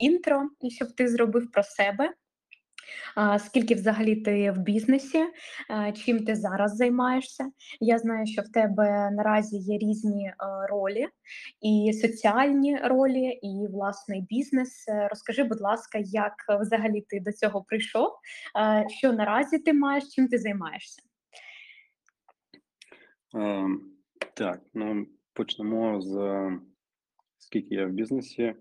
інтро, щоб ти зробив про себе. Скільки взагалі ти в бізнесі, чим ти зараз займаєшся? Я знаю, що в тебе наразі є різні ролі, і соціальні ролі, і власний бізнес. Розкажи, будь ласка, як взагалі ти до цього прийшов? Що наразі ти маєш, чим ти займаєшся? Е, так, ну почнемо з скільки я в бізнесі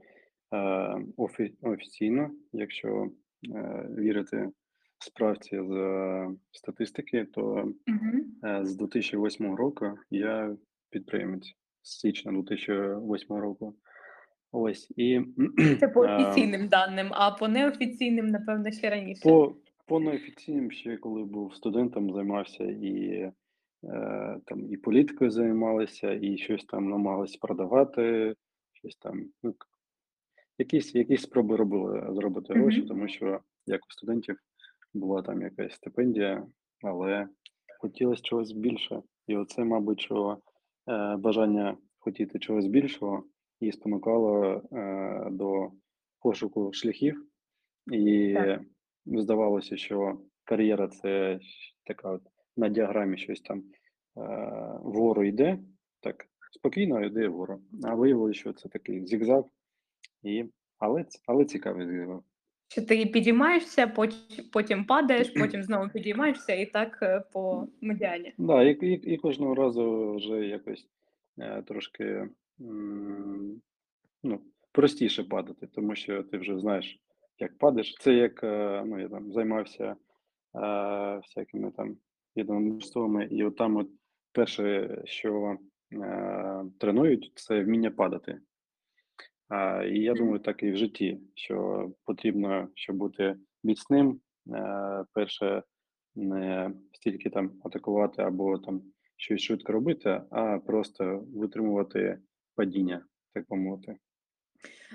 офіційно, якщо е, вірити справці з е, статистики, то е, з 2008 року я підприємець з січня 2008 року. Ось і Це по е, офіційним даним, а по неофіційним, напевно, ще раніше. По, по неофіційним ще коли був студентом, займався і, е, там, і політикою займалися, і щось там намагалися продавати, щось там, ну, якісь, якісь спроби робили зробити гроші, тому що як у студентів була там якась стипендія, але хотілося чогось більше. І оце, мабуть, що е, бажання хотіти чогось більшого і спонукало е, до пошуку шляхів. І Так. здавалося, що кар'єра це така от на діаграмі щось там е, вгору йде, так спокійно йде вгору. А виявилося, що це такий зігзаг, і, але, але цікавий зігзаг. Що ти підіймаєшся, потім падаєш, потім знову підіймаєшся, і так е, по медіані. Да, і, і, і кожного разу вже якось е, трошки м, ну, простіше падати, тому що ти вже знаєш, як падаєш. Це як е, ну, я там займався е, всякими там єдиноборствами, і от там от перше, що е, тренують, це вміння падати. І я думаю, так і в житті, що потрібно, щоб бути міцним, е, перше не стільки там атакувати або там щось швидко робити, а просто витримувати падіння, так би мовити.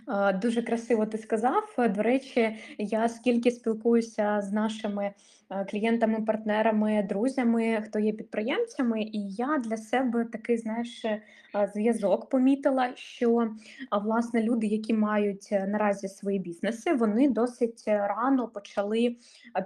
А, Дуже красиво ти сказав. Е, До речі, я скільки спілкуюся з нашими е, клієнтами, партнерами, друзями, хто є підприємцями, і я для себе такий, знаєш, е, зв'язок помітила, що власне люди, які мають е, наразі свої бізнеси, вони досить е, рано почали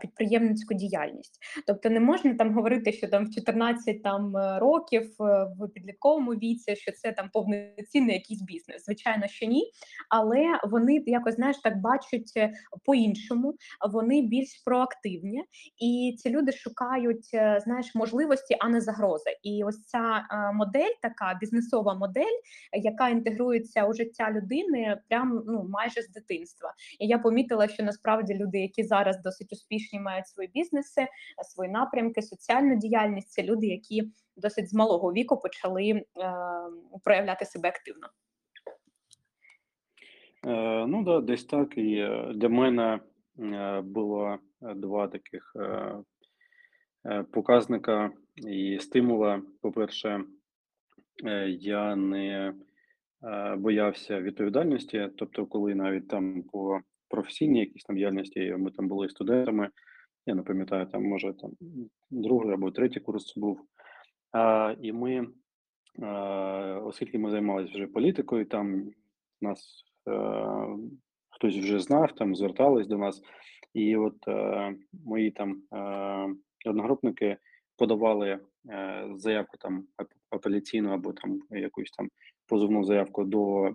підприємницьку діяльність. Тобто не можна там говорити, що там в 14 там е, років е, в підлітковому віці, що це там повноцінний якийсь бізнес. Звичайно, що ні але вони якось знаєш так бачать е, по-іншому, вони більш проактивні, і ці люди шукають е, знаєш можливості, а не загрози. І ось ця е, модель, така бізнесова модель, яка інтегрується у життя людини, прям ну майже з дитинства. І я помітила, що насправді люди, які зараз досить успішні, мають свої бізнеси, свої напрямки, соціальну діяльність, це люди, які досить з малого віку почали е, проявляти себе активно. Е, ну да, десь так. І е, для мене е, було два таких показника і стимула. По-перше, я не боявся відповідальності. Тобто, коли навіть там по професійній якійсь там діяльності ми там були студентами, я не пам'ятаю, там може там другий або третій курс був. А, і ми, е, оскільки ми займалися вже політикою, там нас хтось вже знав, там звертались до нас, і от е, мої там е, одногрупники подавали заявку там апеляційну або там якусь там позовну заявку до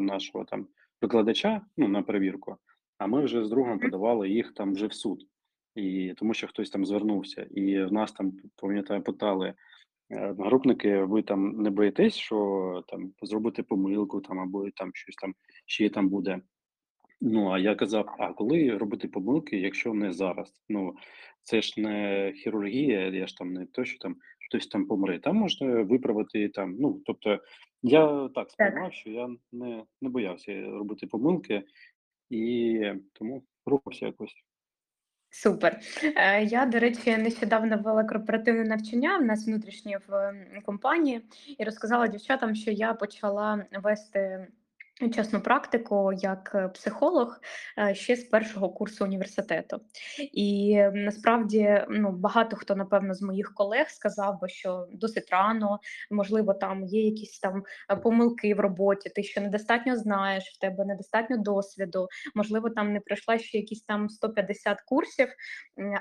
нашого там викладача, ну на перевірку. А ми вже з другом подавали їх там вже в суд. І тому що хтось там звернувся, і в нас там пам'ятаю, питали одногрупники, ви там не боїтесь, що там зробити помилку там або там щось там ще там буде. Ну, а я казав: а коли робити помилки, якщо не зараз? Ну, це ж не хірургія, я ж там не то, що там хтось там помре. Там можна виправити там. Ну, тобто, я так сприймав, що я не, не боявся робити помилки, і тому рухався якось. Супер. Е, Я, до речі, нещодавно вела корпоративне навчання в нас внутрішнє в компанії і розказала дівчатам, що я почала вести Чесну практику як е, психолог е, ще з першого курсу університету. І насправді ну, багато хто, напевно, з моїх колег сказав би, що досить рано, можливо, там є якісь там е, помилки в роботі, ти ще недостатньо знаєш, в тебе недостатньо досвіду, можливо, там не пройшла ще якісь там 150 курсів.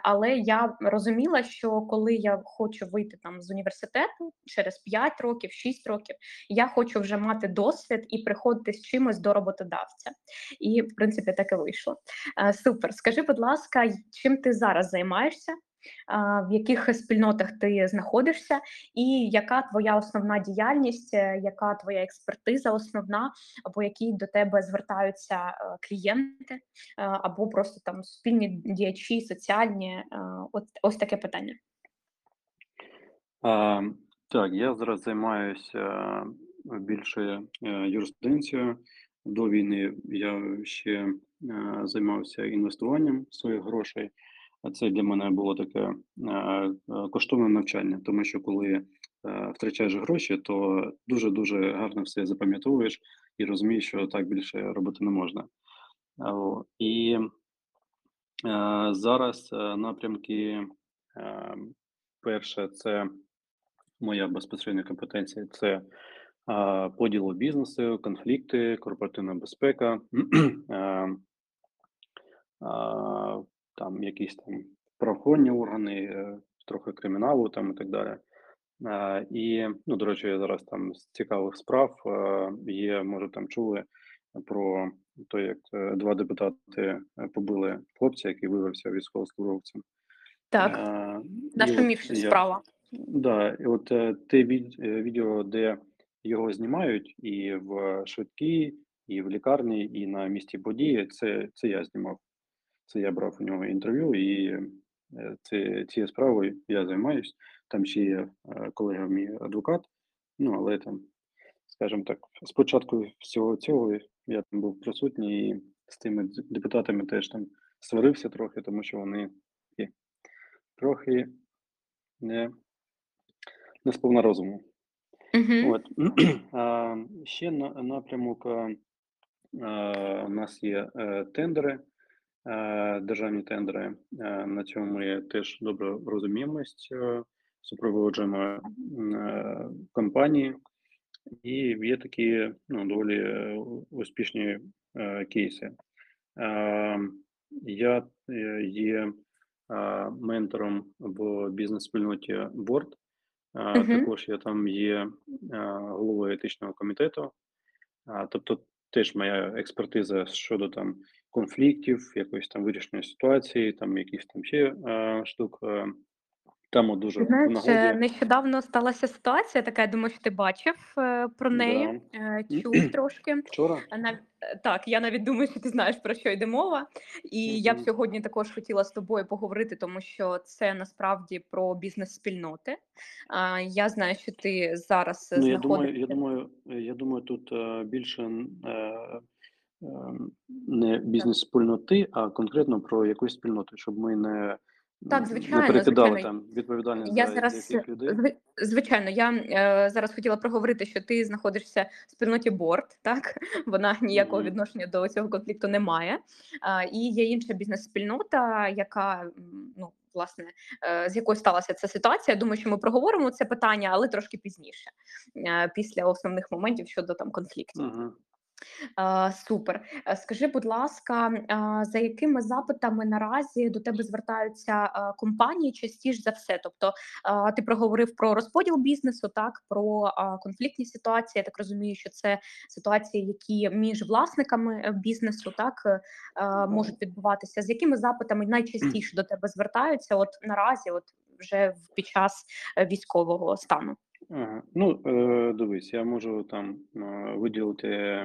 Але я розуміла, що коли я хочу вийти там з університету через 5 років, 6 років, я хочу вже мати досвід і приходити з чимось до роботодавця. І, в принципі, так і вийшло. Е, Супер. Скажи, будь ласка, чим ти зараз займаєшся? В яких спільнотах ти знаходишся, і яка твоя основна діяльність, е, яка твоя експертиза основна, або які до тебе звертаються е, клієнти, е, або просто там спільні діячі, соціальні? е, От ось таке питання. А, так, я зараз займаюся більше е, юриспруденцією. До війни я ще е, займався інвестуванням своїх грошей, це для мене було таке е, коштовне навчання, тому що коли втрачаєш гроші, то дуже-дуже гарно все запам'ятовуєш і розумієш, що так більше робити не можна. І зараз напрямки, перше, це моя безпосередня компетенція це а, поділ бізнесу, конфлікти, корпоративна безпека, а, там якісь там правоохоронні органи, е, трохи криміналу там і так далі. І, ну, до речі, я зараз там з цікавих справ е, є, може, там чули про те, як е, два депутати е, побили хлопця, який виявився військовослужбовцем. Так, Е, я справа. Да, і от е, те від, е, відео, де його знімають і в швидкій, і в лікарні, і на місці події, це, це я знімав. Це я брав у нього інтерв'ю, і це, цією справою я займаюсь. Там ще є е, колега мій адвокат, ну але там, скажімо так, спочатку всього цього я там був присутній і з тими депутатами теж там сварився трохи, тому що вони трохи не, не сповна розуму. Угу. От. Ще на, напрямок у нас є е, тендери, державні тендери. На цьому ми теж добре розуміємось, е, супроводжуємо компанії, і є такі ну, доволі успішні кейси. Я є ментором в бізнес-спільноті Board. А, Угу. Також я там є головою етичного комітету. Тобто теж моя експертиза щодо там конфліктів, якоїсь там вирішення ситуації, там якісь там ще штук. От дуже знаєш, е, нагоді. нещодавно сталася ситуація така, я думаю, що ти бачив е, про неї, Да. е, чув трошки. Вчора? Так, я навіть думаю, що ти знаєш про що йде мова. І я б сьогодні також хотіла з тобою поговорити, тому що це насправді про бізнес-спільноти. Я знаю, що ти зараз Ну, я думаю, я думаю, я думаю, тут більше н- е, е, не бізнес-спільноти, а конкретно про якусь спільноту, щоб ми не, Так, звичайно, звичайно. там відповідальність Я за зараз людей. звичайно, я е, зараз хотіла проговорити, що ти знаходишся в спільноті Борт, так вона ніякого Мгм. відношення до цього конфлікту не має. А, і є інша бізнес-спільнота, яка ну власне е, з якою сталася ця ситуація. Я думаю, що ми проговоримо це питання, але трошки пізніше, е, після основних моментів щодо там конфліктів. А, Супер. Е, Скажи, будь ласка, за якими запитами наразі до тебе звертаються компанії частіше за все? Тобто, ти проговорив про розподіл бізнесу, так про конфліктні ситуації. Я так розумію, що це ситуації, які між власниками е, бізнесу так е, можуть відбуватися. З якими запитами найчастіше до тебе звертаються? От наразі, от вже під час е, військового стану? Ага. Ну, е, дивись, я можу там е, виділити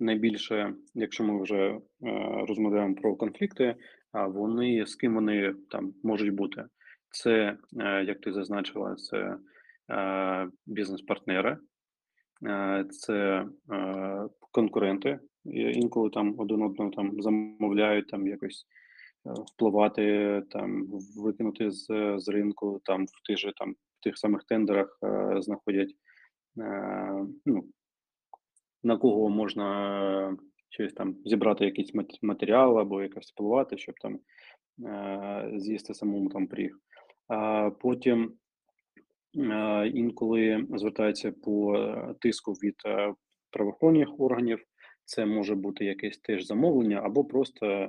найбільше, якщо ми вже е, розмовляємо про конфлікти, а вони з ким вони там можуть бути. Це, е, як ти зазначила, це е, бізнес-партнери, це конкуренти. Інколи там один одного там замовляють там якось впливати, там викинути з, з ринку, там в тих же там в тих самих тендерах знаходять ну, на кого можна е, щось там зібрати якийсь матеріал або якось впливати, щоб там е, з'їсти самому там пиріг. А потім е, інколи звертаються по тиску від правоохоронних органів. Це може бути якесь теж замовлення, або просто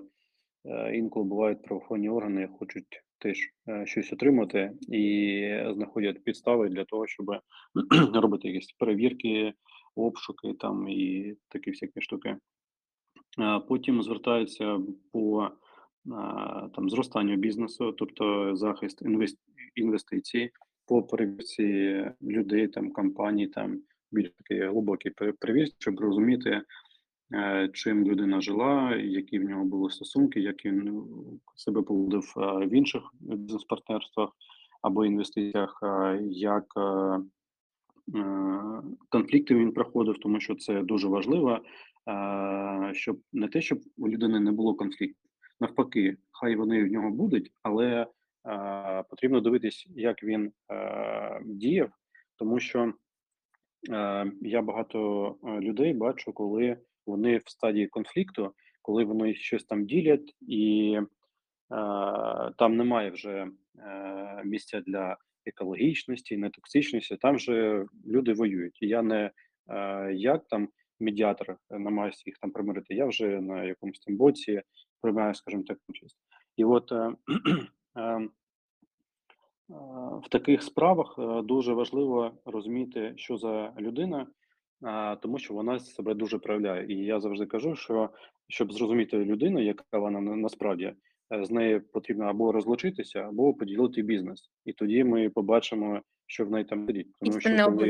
інколи бувають правоохоронні органи, хочуть теж щось отримати і знаходять підстави для того, щоб робити якісь перевірки, обшуки там і такі всякі штуки. Потім звертаються по там зростанню бізнесу, тобто захист інвес- інвестицій, по перевірці людей, там компаній, там більш такі глибокі пе- перевірки, щоб розуміти, е, чим людина жила, які в нього були стосунки, як він ну, себе поводив е, в інших бізнес-партнерствах або інвестиціях, е, як е, конфлікти він проходив, тому що це дуже важливо, е, щоб не те, щоб у людини не було конфліктів. Навпаки, хай вони в нього будуть, але е, потрібно дивитись, як він діяв, тому що я багато людей бачу, коли вони в стадії конфлікту, коли вони щось там ділять, і там немає вже місця для екологічності, нетоксичності, там же люди воюють. І я не е, як там медіатор е, намагаюся їх там примирити, я вже на якомусь там боці приймаю, скажімо так, участь. І от е, е, Е, В таких справах е, дуже важливо розуміти, що за людина, тому що вона себе дуже проявляє. І я завжди кажу, що щоб зрозуміти людину, яка вона насправді, е, з нею потрібно або розлучитися, або поділити бізнес. І тоді ми побачимо, що в неї там сидить. Тому що коли.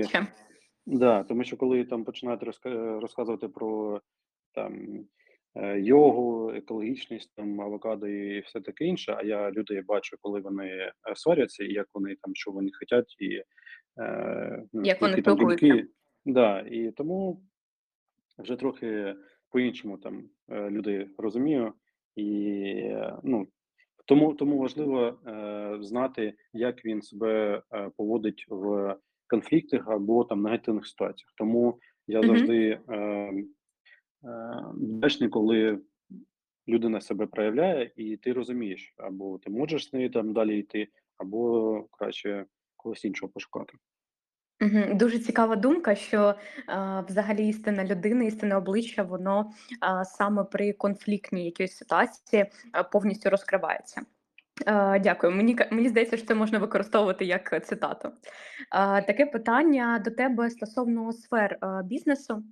Да, тому що коли там починають розка- розказувати про там е, йогу, екологічність, там авокадо і все таке інше. А я людей бачу, коли вони е, сваряться, і як вони там, що вони хочуть, і е, ну, Як вони там думки. Да, і тому вже трохи по-іншому там е, людей розумію, і е, ну тому тому важливо е, знати, як він себе е, поводить в конфліктах або там негативних ситуаціях. Тому я завжди е, е, вдячний, коли людина себе проявляє, і ти розумієш, або ти можеш з нею там далі йти, або краще когось іншого пошукати. Дуже цікава думка, що е, взагалі істина людина, істинне обличчя, воно е, саме при конфліктній якійсь ситуації е, повністю розкривається. Е, Дякую. Мені мені здається, що це можна використовувати як цитату. Е, Таке питання до тебе стосовно сфер е, бізнесу.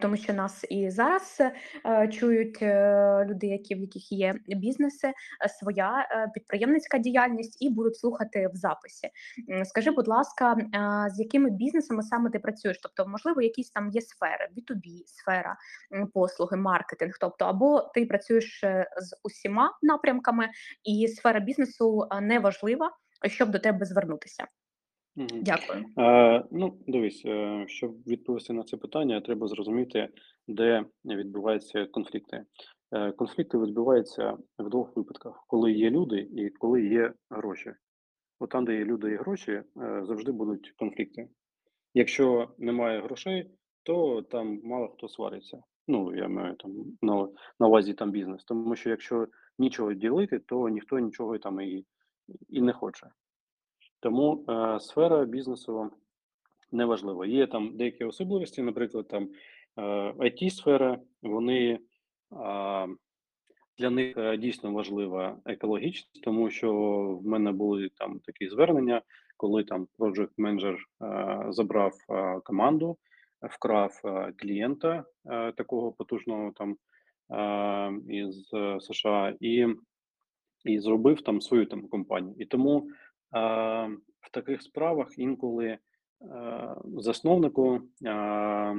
Тому що нас і зараз е, чують е, люди, які в яких є бізнеси, е, своя підприємницька діяльність, і будуть слухати в записі. Скажи, будь ласка, з якими бізнесами саме ти працюєш? Тобто, можливо, якісь там є сфери, B2B сфера, послуги, маркетинг. Тобто, або ти працюєш з усіма напрямками, і сфера бізнесу не важлива, щоб до тебе звернутися. Дякую. Е, ну, дивись, е, щоб відповісти на це питання, треба зрозуміти, де відбуваються конфлікти. Е, конфлікти відбуваються в двох випадках: коли є люди і коли є гроші. От там, де є люди і гроші, е, завжди будуть конфлікти. Якщо немає грошей, то там мало хто свариться. Ну, я маю там на, на увазі там бізнес. Тому що якщо нічого ділити, то ніхто нічого там і, і не хоче. Тому е, сфера бізнесу неважливо. Є там деякі особливості, наприклад, там е, IT-сфера, вони а, для них е, дійсно важлива екологічність, тому що в мене були там такі звернення, коли там project менеджер е, забрав е, команду, вкрав е, клієнта е, такого потужного там е, із е, США і, і зробив там свою там компанію. І тому е, в таких справах інколи е, засновнику е,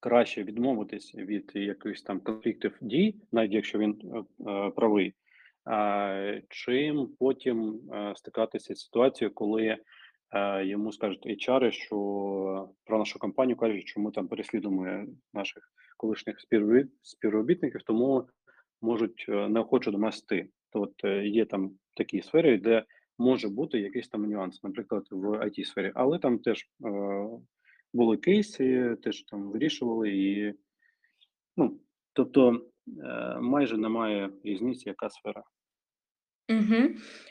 краще відмовитись від якихось там конфліктів дій, навіть якщо він е, правий, чим потім стикатися з ситуацією, коли йому скажуть HR, що про нашу компанію кажуть, що ми там переслідуємо наших колишніх співробіт- співробітників, тому можуть неохоче до нас йти. То от е, є там такі сфери, де може бути якийсь там нюанс, наприклад, в it сфері, але там теж е, були кейси, теж там вирішували і ну, тобто, е, майже немає різниці, яка сфера.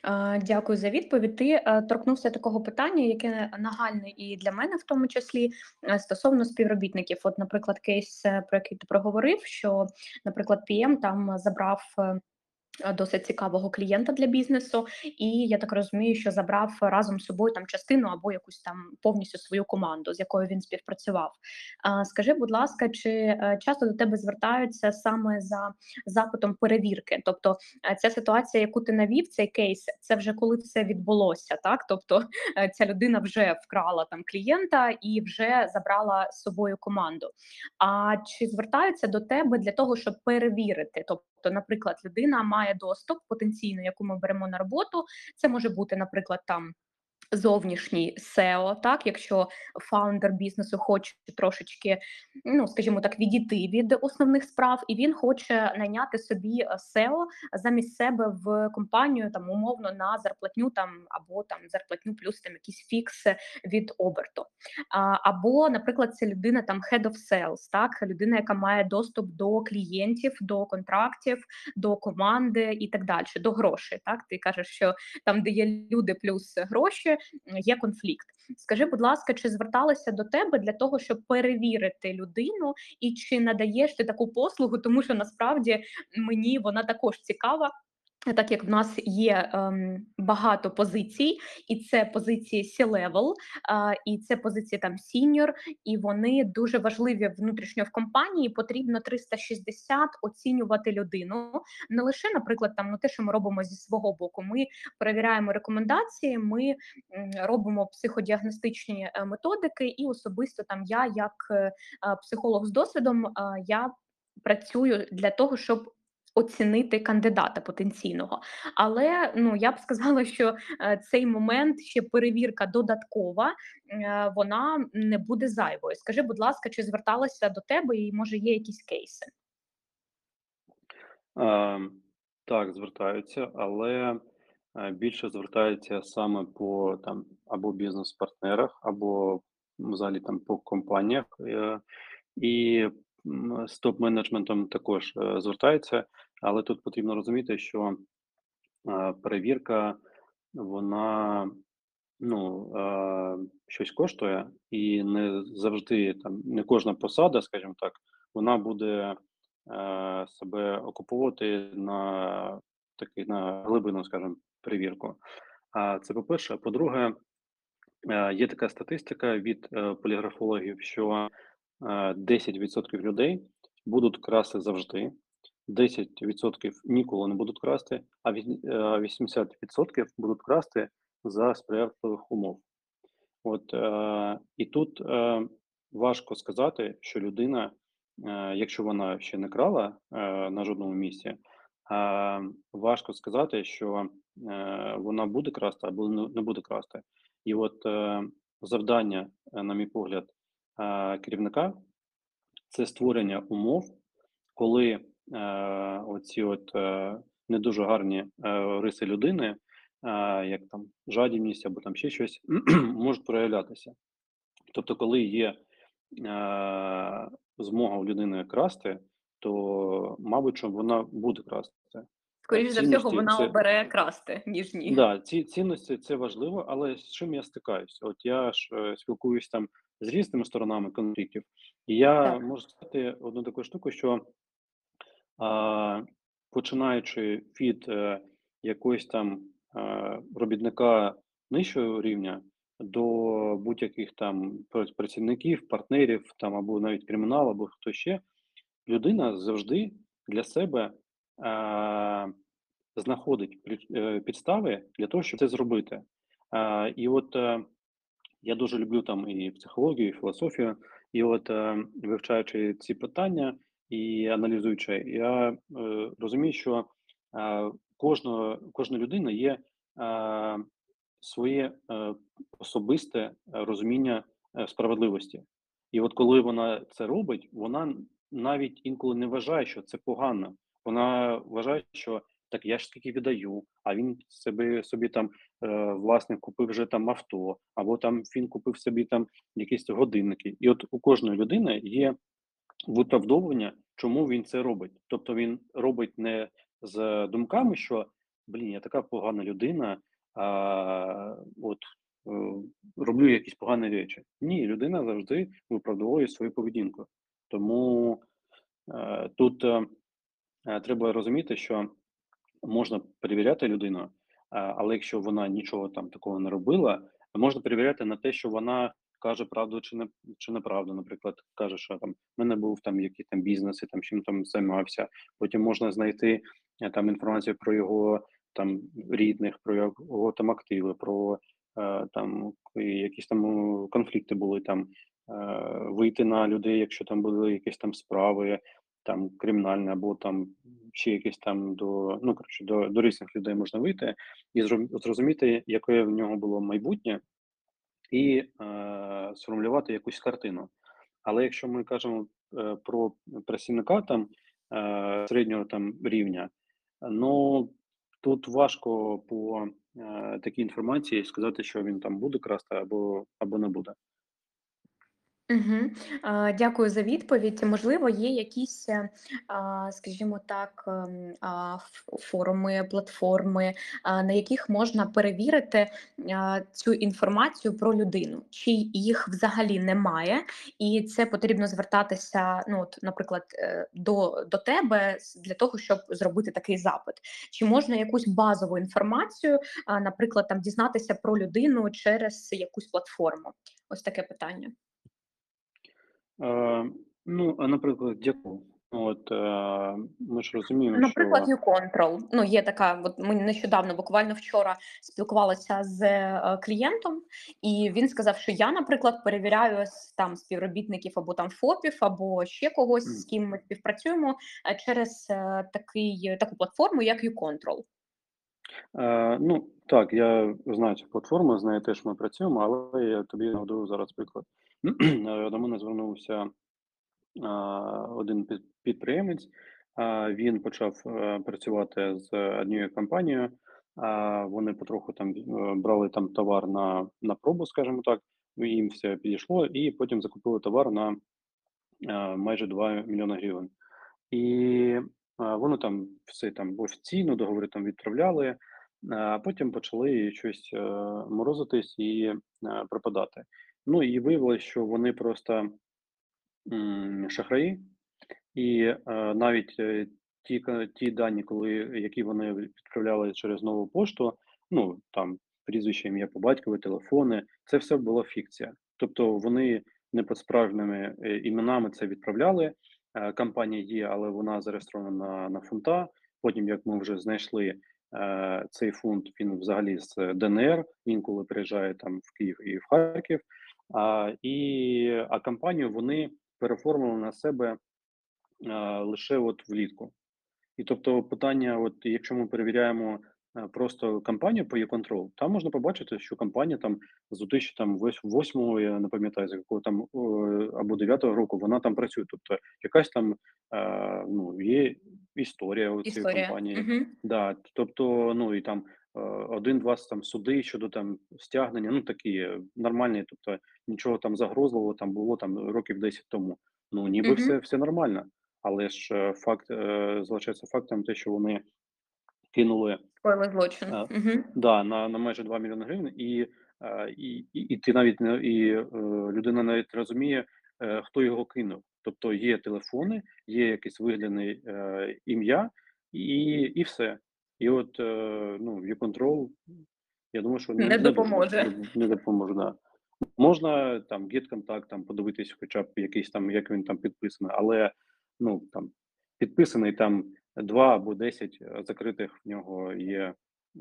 А, дякую за відповідь. Ти, е, торкнувся такого питання, яке нагальне і для мене в тому числі, е, стосовно співробітників. От, наприклад, кейс, е, про який ти проговорив, що, наприклад, PM там забрав, е, е, досить цікавого клієнта для бізнесу, і я так розумію, що забрав разом з собою там частину або якусь там повністю свою команду, з якою він співпрацював. Скажи, будь ласка, чи, е, часто до тебе звертаються саме за запитом перевірки? Тобто, е, ця ситуація, яку ти навів, цей кейс, це вже коли все відбулося, так? Тобто, е, ця людина вже вкрала там клієнта і вже забрала з собою команду. А чи звертаються до тебе для того, щоб перевірити? Тобто, наприклад, людина має доступ потенційно, яку ми беремо на роботу. Це може бути, наприклад, там зовнішній SEO, так, якщо фаундер бізнесу хоче трошечки, ну скажімо так, відійти від основних справ, і він хоче найняти собі е, SEO замість себе в компанію, там умовно на зарплатню там або там зарплатню плюс там якісь фікси від оберту. Або, наприклад, це людина там head of sales, так, людина, яка має доступ до клієнтів, до контрактів, до команди і так далі, до грошей. Так, ти кажеш, що там, де є люди плюс гроші, є конфлікт. Скажи, будь ласка, чи зверталися до тебе для того, щоб перевірити людину, і чи надаєш ти таку послугу, тому що насправді мені вона також цікава. Так як в нас є ем, багато позицій, і це позиції C-level, а, і це позиції там senior, і вони дуже важливі внутрішньо в компанії. Потрібно 360 оцінювати людину. Не лише, наприклад, там ну те, що ми робимо зі свого боку. Ми перевіряємо рекомендації, ми робимо психодіагностичні е, методики, і особисто там я, як е, психолог з досвідом, а, я працюю для того, щоб оцінити кандидата потенційного. Але ну я б сказала, що е, цей момент ще перевірка додаткова, е, вона не буде зайвою. Скажи, будь ласка, чи зверталася до тебе, і може є якісь кейси? Ем, так, звертаються, але, е, більше звертаються саме по там або бізнес-партнерах, або взагалі там по компаніях. Е, і, з топ-менеджментом також, е, звертаються, але тут потрібно розуміти, що, е, перевірка, вона, ну, е, щось коштує, і не завжди там не кожна посада, скажімо так, вона буде е, себе окуповувати на такий на глибину, скажімо, перевірку. А це по-перше. По-друге, е, є така статистика від поліграфологів, що е, 10% людей будуть красти завжди, 10% ніколи не будуть красти, а від- е, 80% будуть красти за сприятливих умов. От, е, і тут е, важко сказати, що людина, е, якщо вона ще не крала е, на жодному місці, е, важко сказати, що е, вона буде красти або не, буде красти. І от е, завдання, е, на мій погляд, е, керівника це створення умов, коли оці от е, не дуже гарні е, риси людини, е, як там жадібність або там ще щось, можуть проявлятися. Тобто, коли є е, змога у людини красти, то, мабуть, що вона буде красти. А Скоріш за всього, вона це обере красти, ніж ні. да, ці цінності це важливо, але з чим я стикаюсь? От я ж е, спілкуюсь там з різними сторонами конфліктів, і я Так. можу сказати одну таку штуку, що починаючи від е, якогось там е, робітника нижчого рівня до будь-яких там працівників, партнерів, там або навіть кримінал, або хто ще, людина завжди для себе е, знаходить підстави для того, щоб це зробити. І от я дуже люблю там і психологію, і філософію. І от, вивчаючи ці питання і аналізуючи, я е, розумію, що е, кожного, кожна людина є е, своє е, особисте розуміння е, справедливості. І от коли вона це робить, вона навіть інколи не вважає, що це погано. Вона вважає, що так я ж скільки віддаю, а він собі собі там, е, власник купив вже там авто, або там він купив собі там якісь годинники. І от у кожної людини є виправдовування, чому він це робить. Тобто він робить не з думками, що блін, я така погана людина, а, от е, роблю якісь погані речі. Ні, людина завжди виправдовує свою поведінку. Тому е, тут е, треба розуміти, що можна перевіряти людину, але якщо вона нічого там такого не робила, можна перевіряти на те, що вона каже правду чи не чи неправду. Наприклад, каже, що там в мене був там який там бізнес, і там чим там займався. Потім можна знайти е, там інформацію про його там рідних, про його там активи, про е, там якісь там е, конфлікти були там. Вийти на людей, якщо там були якісь там справи, там кримінальні, або там ще якісь там до ну коротше, до, до різних людей можна вийти і зрозум- зрозуміти, яке в нього було майбутнє, і е, сформулювати якусь картину. Але якщо ми кажемо е, про працівника там е, середнього там рівня, ну тут важко по е, такій інформації сказати, що він там буде красти або, або не буде. Мгм. Дякую за відповідь. Можливо, є якісь, е, скажімо так, ем, форуми, платформи, на яких можна перевірити цю інформацію про людину, чи їх взагалі немає, і це потрібно звертатися, ну, от, наприклад, е, до, до тебе для того, щоб зробити такий запит. Чи можна якусь базову інформацію, наприклад, там дізнатися про людину через якусь платформу? Ось таке питання. Е, ну, а наприклад, яку? От е, ми ж розуміємо, Наприклад, що YouControl. Ну, є така, от ми нещодавно, буквально вчора, спілкувалися з е, клієнтом, і він сказав, що я, наприклад, перевіряю с- там співробітників або там ФОПів, або ще когось, з ким ми співпрацюємо е, через е, такий, таку платформу, як YouControl. Е, ну так, я знаю цю платформу, з нею теж ми працюємо, але я тобі наведу зараз приклад. Е, До мене звернувся один під- підприємець. Він почав е, працювати з однією компанією. Вони потроху там е, брали там товар на, на пробу, скажімо так. Їм все підійшло, і потім закупили товар на майже 2 мільйони гривень. І вони там все там офіційно договори там відправляли, а потім почали щось морозитись і пропадати. Ну і виявилось, що вони просто шахраї, і е, навіть е, ті, ті дані, коли які вони відправляли через нову пошту, ну там прізвище, ім'я по батькові, телефони, це все була фікція. Тобто вони не під справжніми е, іменами це відправляли. Е, Компанія є, але вона зареєстрована на, на фунта. Потім, як ми вже знайшли е, цей фунт, він взагалі з ДНР, інколи приїжджає там в Київ і в Харків. А, і, а компанію вони переформили на себе а, лише от влітку. І тобто питання, от якщо ми перевіряємо е, просто компанію по e-control, там можна побачити, що компанія там з 2008, я не пам'ятаю, з якого там або 9 року вона там працює. Тобто якась там е, ну, є історія у цієї компанії. Угу. Да, тобто, ну і там один-два там суди щодо там стягнення, ну такі е, нормальні, тобто нічого там загрозливого там було там років 10 тому. Ну ніби Угу. все, все нормально. Але ж е, факт е, залишається фактом, те, що вони кинули злочин. е, Угу. да, на, на майже 2 мільйони гривень, і, е, і, і, і ти навіть не і е, людина навіть розуміє, е, хто його кинув. Тобто є телефони, є якесь вигляне е, ім'я, і, і все. І от е, ну, V-Control, я думаю, що не, Не допоможе. не, не допоможе. Да. Можна там GetContact, там подивитись, хоча б якийсь там, як він там підписаний, але ну там підписаний там два або десять закритих в нього є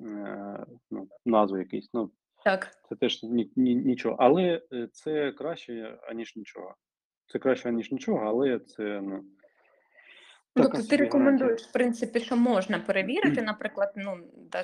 е, ну, назви якісь. Ну Так. це теж ні, ні, нічого. Але е, це краще, аніж нічого. Це краще, аніж нічого, але це ну Ну, така то ти рекомендуєш, в принципі, що можна перевірити, наприклад, ну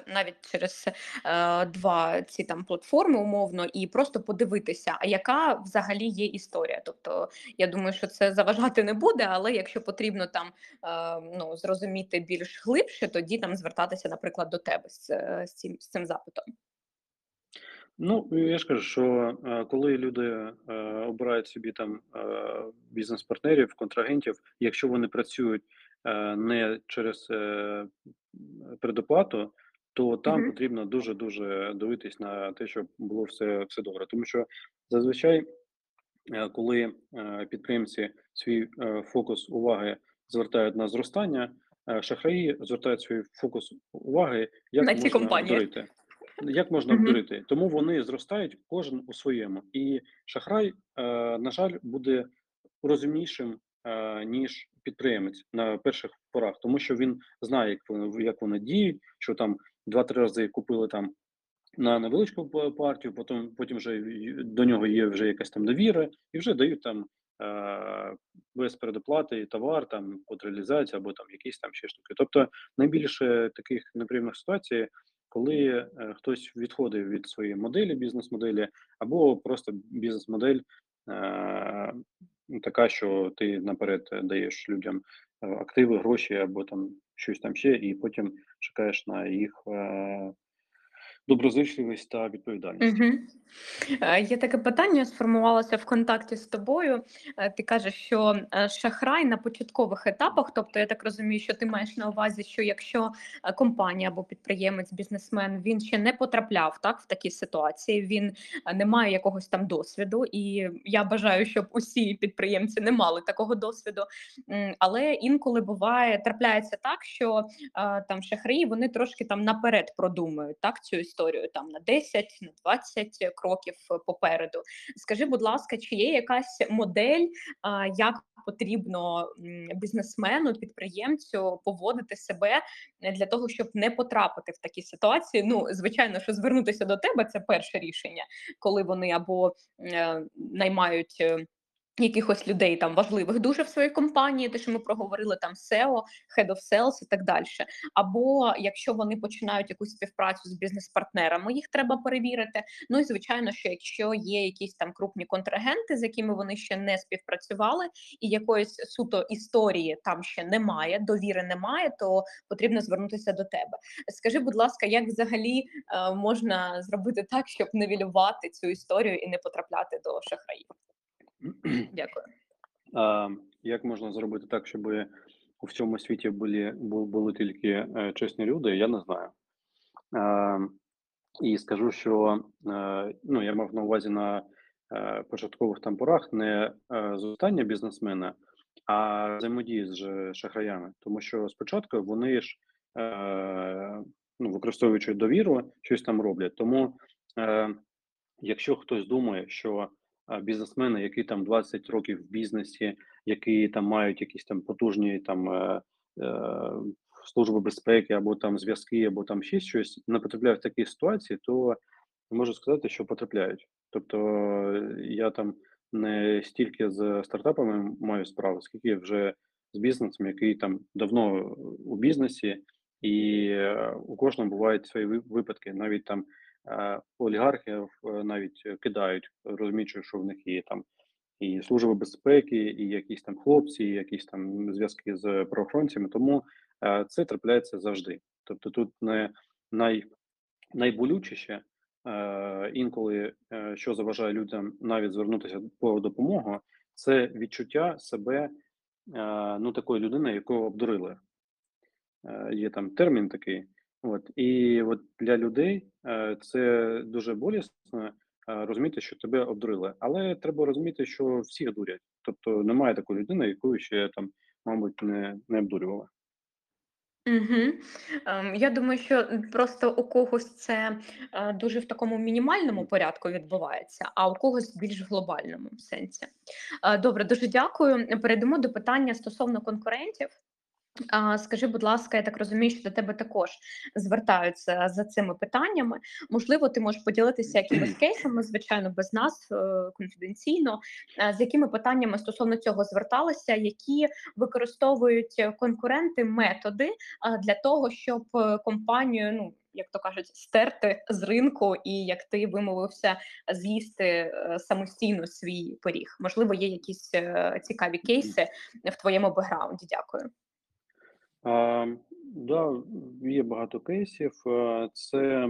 навіть через е, два ці там платформи умовно, і просто подивитися, а яка взагалі є історія. Тобто, я думаю, що це заважати не буде, але якщо потрібно там е, ну зрозуміти більш глибше, тоді там звертатися, наприклад, до тебе з, е, з цим з цим запитом. Ну, я ж кажу, що е, коли люди е, обирають собі там е, бізнес-партнерів, контрагентів, якщо вони працюють не через е, предоплату, то там Мгм. потрібно дуже дуже дивитись на те, щоб було все, все добре. Тому що зазвичай, е, коли е, підприємці свій е, фокус уваги звертають на зростання, е, шахраї звертають свій фокус уваги, На як ці можна компанії. обдурити. Як можна Мгм. обдурити? Тому вони зростають кожен у своєму. І шахрай, е, на жаль, буде розумнішим, е, ніж підприємець на перших порах, тому що він знає, як вони як вони діють, що там 2-3 рази купили там на невеличку партію, потім потім вже до нього є вже якась там довіра, і вже дають там е, без передоплати товар, там под реалізацію або там якісь там ще штуки. Тобто найбільше таких неприємних ситуацій, коли е, хтось відходить від своєї моделі, бізнес-моделі, або просто бізнес-модель е, така, що ти наперед даєш людям е, активи, гроші або там щось там ще, і потім чекаєш на їх е, доброзичливість та відповідальність. Е, Є таке питання, сформувалося в контакті з тобою. Е, Ти кажеш, що е, шахрай на початкових етапах, тобто я так розумію, що ти маєш на увазі, що якщо компанія або підприємець, бізнесмен він ще не потрапляв так в такі ситуації, він не має якогось там досвіду, і я бажаю, щоб усі підприємці не мали такого досвіду. Але інколи буває, трапляється так, що там шахраї вони трошки там наперед продумують так цю історію там на 10, на 20 кроків е, попереду. Скажи, будь ласка, чи є якась модель, як потрібно бізнесмену, підприємцю поводити себе е, для того, щоб не потрапити в такі ситуації? Ну, звичайно, що звернутися до тебе це перше рішення, коли вони або е, наймають. Якихось людей там важливих дуже в своїй компанії, те, що ми проговорили там SEO, Head of Sales і так далі. Або якщо вони починають якусь співпрацю з бізнес-партнерами, їх треба перевірити. Ну і звичайно, що якщо є якісь там крупні контрагенти, з якими вони ще не співпрацювали, і якоїсь суто історії там ще немає, довіри немає, то потрібно звернутися до тебе. Скажи, будь ласка, як взагалі е, можна зробити так, щоб невілювати цю історію і не потрапляти до шахраїв? Дякую. А, як можна зробити так, щоб у всьому світі були, були тільки е, чесні люди, я не знаю. А, і скажу, що е, ну, я мав на увазі на е, початкових там порах не зростання бізнесмена, а взаємодії з шахраями. Тому що спочатку вони ж, ну, використовуючи довіру, щось там роблять. Тому якщо хтось думає, що бізнесмени, які там 20 років в бізнесі, які там мають якісь там потужні там е, е, служби безпеки, або там зв'язки, або там ще щось, не потрапляють в такі ситуації, то можу сказати, що потрапляють. Тобто е, я там не стільки з стартапами маю справу, скільки вже з бізнесом, який там давно у бізнесі, і у кожного бувають свої випадки. Навіть там е, олігархів е, навіть кидають, розуміючи, що в них є там і служба безпеки, і якісь там хлопці, і якісь там зв'язки з правоохоронцями. Тому е, це трапляється завжди. Тобто, тут не най, найболючіше е, інколи, е, що заважає людям навіть звернутися по допомогу, це відчуття себе е, ну такою людиною, якого обдурили. Е, є там термін такий. От і от для людей е, це дуже болісно розуміти, що тебе обдурили. Але треба розуміти, що всіх дурять. Тобто немає такої людини, яку ще там, мабуть, не, не обдурювали. Угу. Ем, я думаю, що просто у когось це е, дуже в такому мінімальному порядку відбувається, а у когось в більш глобальному сенсі. Е, добре, дуже дякую. Перейдемо до питання стосовно конкурентів. А, скажи, будь ласка, я так розумію, що до тебе також звертаються за цими питаннями. Можливо, ти можеш поділитися якимись кейсами, звичайно, без нас, е, конфіденційно, е, з якими питаннями стосовно цього зверталися, які використовують конкуренти методи для того, щоб е, компанію, ну як то кажуть, стерти з ринку, і як ти вимовився, з'їсти самостійно свій пиріг. Можливо, є якісь цікаві кейси в твоєму бекграунді. Дякую. Да, є багато кейсів. Е, Це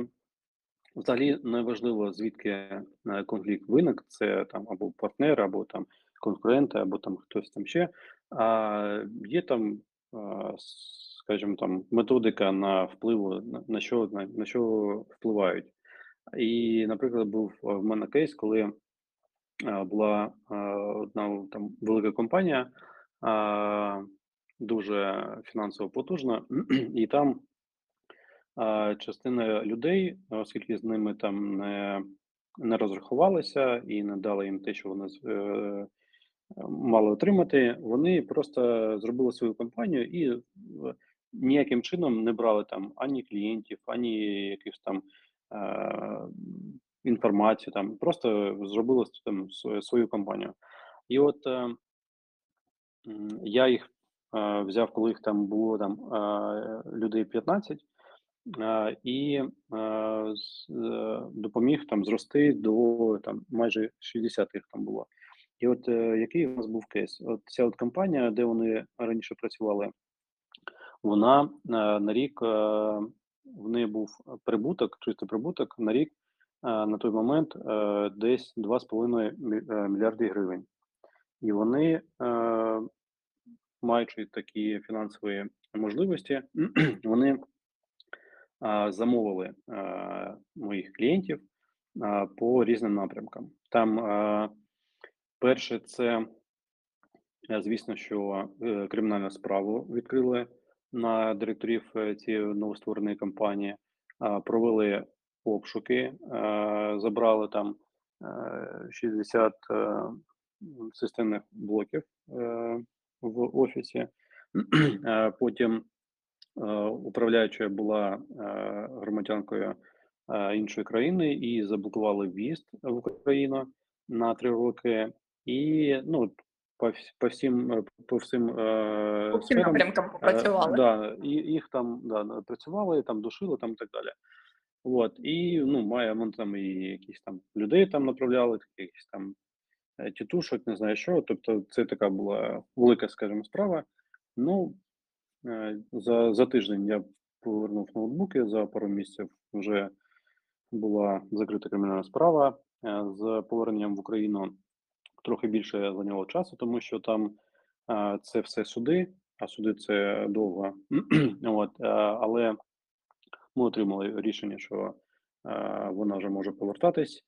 взагалі не важливо, звідки е, конфлікт виник. Це там або партнер, або там конкуренти, або там хтось там ще. А є там, скажімо, там методика на впливу, на, що на, на що впливають. І, наприклад, був е, в мене кейс, коли була одна там велика компанія, дуже фінансово потужна, і там частина людей, оскільки з ними там не, не розрахувалися і не дали їм те, що вони е, мали отримати, вони просто зробили свою компанію і ніяким чином не брали там ані клієнтів, ані якихось там е, інформацію, там просто зробили там свою компанію. І от е, я їх взяв, коли їх там було там людей 15, е, і е, допоміг там зрости до там майже 60 їх там було. І от е, який у нас був кейс? От ця от компанія, де вони раніше працювали, вона е, на рік в неї був прибуток, чистий прибуток на рік на той момент десь 2,5 мі- е, мільярди гривень. І вони, маючи такі фінансові можливості, вони замовили моїх клієнтів по різним напрямкам. Там перше, це Е, Звісно, що е, кримінальну справу відкрили на директорів е, цієї новоствореної компанії, провели обшуки, забрали там е, 60 е, системних блоків в офісі. Потім управляюча була громадянкою іншої країни і заблокували в'їзд в Україну на три роки. І ну, по, по всім е, по всім е, По всім сферам, напрямкам е, попрацювали. да, і їх там да, працювали, там душили, там і так далі. От, і ну, має ми там і якісь там людей там направляли, такі якісь там тітушок, не знаю що. Тобто, це така була велика, скажімо, справа. Ну, е, за, за тиждень я повернув ноутбуки, за пару місяців вже була закрита кримінальна справа. Е, З поверненням в Україну трохи більше зайняло часу, тому що там е, це все суди, а суди це довго. От, але ми отримали рішення, що вона вже може повертатись.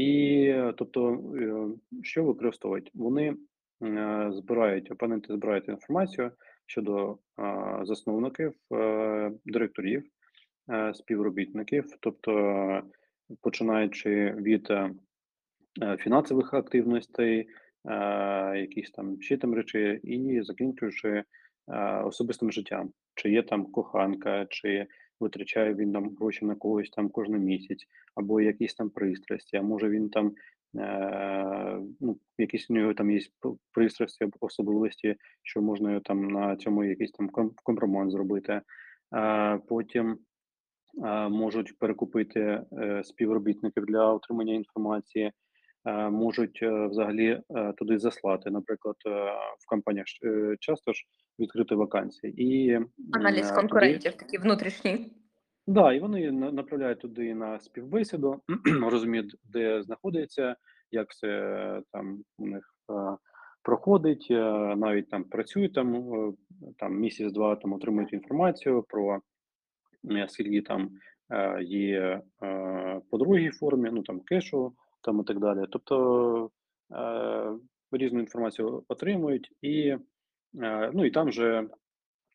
І е, тобто, е, що використовують? Вони е, збирають, опоненти збирають інформацію щодо засновників, директорів, співробітників, тобто починаючи від фінансових активностей, якісь там ще там речі, і закінчуючи особистим життям, чи є там коханка, чи витрачає він там гроші на когось там кожен місяць, або якісь там пристрасті, а може він там. Е, ну, якісь у нього там є пристрасті особливості, що можна там на цьому якийсь там ком- компромат зробити. Е, потім е, можуть перекупити е, співробітників для отримання інформації, можуть е, взагалі е, туди заслати. Наприклад, е, в компаніях е, часто ж відкрити вакансії, і Аналіз е, туди конкурентів, такі внутрішні. Да, і вони на- направляють туди на співбесіду, розуміють, де знаходиться, як все е, там у них е, проходить, е, навіть там працюють там, е, там місяць-два там отримують інформацію про е, скільки там е, є е, по другій формі, ну там кешу там і так далі. Тобто е, різну інформацію отримують і, е, ну і там же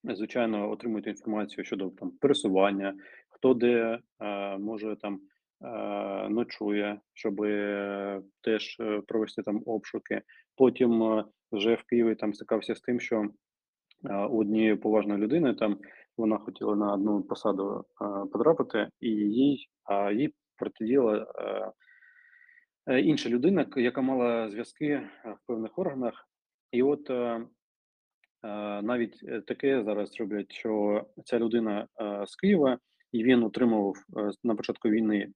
звичайно, отримуєте інформацію щодо там пересування, хто де е, може там е, ночує, щоб теж е, провести там обшуки. Потім е, вже в Києві там стикався з тим, що у однієї поважної людини там вона хотіла на одну посаду а, потрапити, і їй, а, їй протидіяла а, е, інша людина, яка мала зв'язки в певних органах. І от е, е, навіть е, таке зараз роблять, що ця людина з Києва, і він отримував на початку війни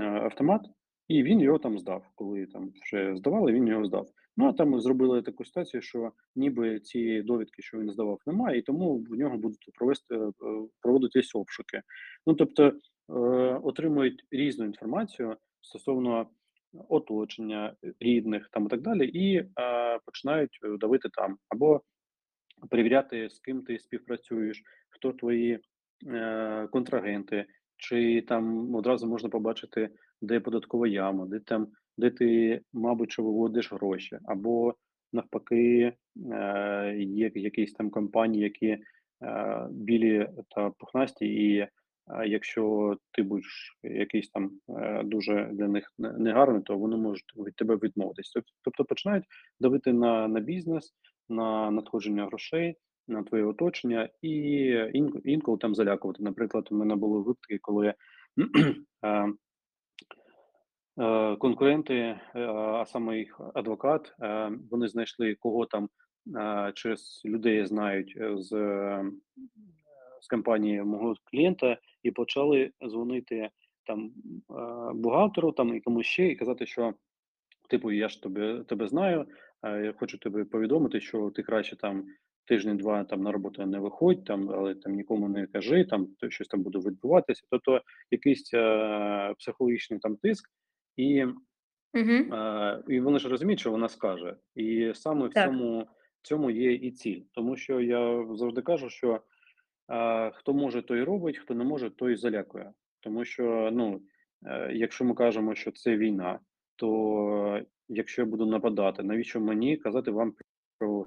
автомат, і він його там здав. Коли там вже здавали, він його здав. Ну а там зробили таку ситуацію, що ніби цієї довідки, що він здавав, немає, і тому в нього будуть провести проводитись обшуки. Ну тобто отримують різну інформацію стосовно оточення, рідних там і так далі, і е, починають е, давити там або перевіряти, з ким ти співпрацюєш, хто твої е, контрагенти, чи там одразу можна побачити, де податкова яма, де там, де ти, мабуть, що виводиш гроші, або навпаки, е, є якісь там компанії, які е, білі та пухнасті, і е, якщо ти будеш якийсь там е, дуже для них негарний, то вони можуть від тебе відмовитись. Тоб- Тобто починають давити на, на бізнес, на надходження грошей, на твоє оточення, і ін- інколи там залякувати. Наприклад, у мене були випадки, коли е, е, конкуренти, е, а саме їх адвокат, е, вони знайшли кого там е, через людей знають е, з, е, з компанії мого клієнта, і почали дзвонити там бухгалтеру, там і комусь ще, і казати, що типу, я ж тебе, тебе знаю, я хочу тебе повідомити, що ти краще там тиждень-два там на роботу не виходь, там, але там нікому не кажи, там то щось там буде відбуватися. Тобто якийсь е, психологічний там тиск, і, Угу. е, і вони ж розуміють, що вона скаже. І саме в Так. цьому, в цьому є і ціль. Тому що я завжди кажу, що хто може, той робить, хто не може, той залякує. Тому що, ну, е, якщо ми кажемо, що це війна, то якщо я буду нападати, навіщо мені казати вам про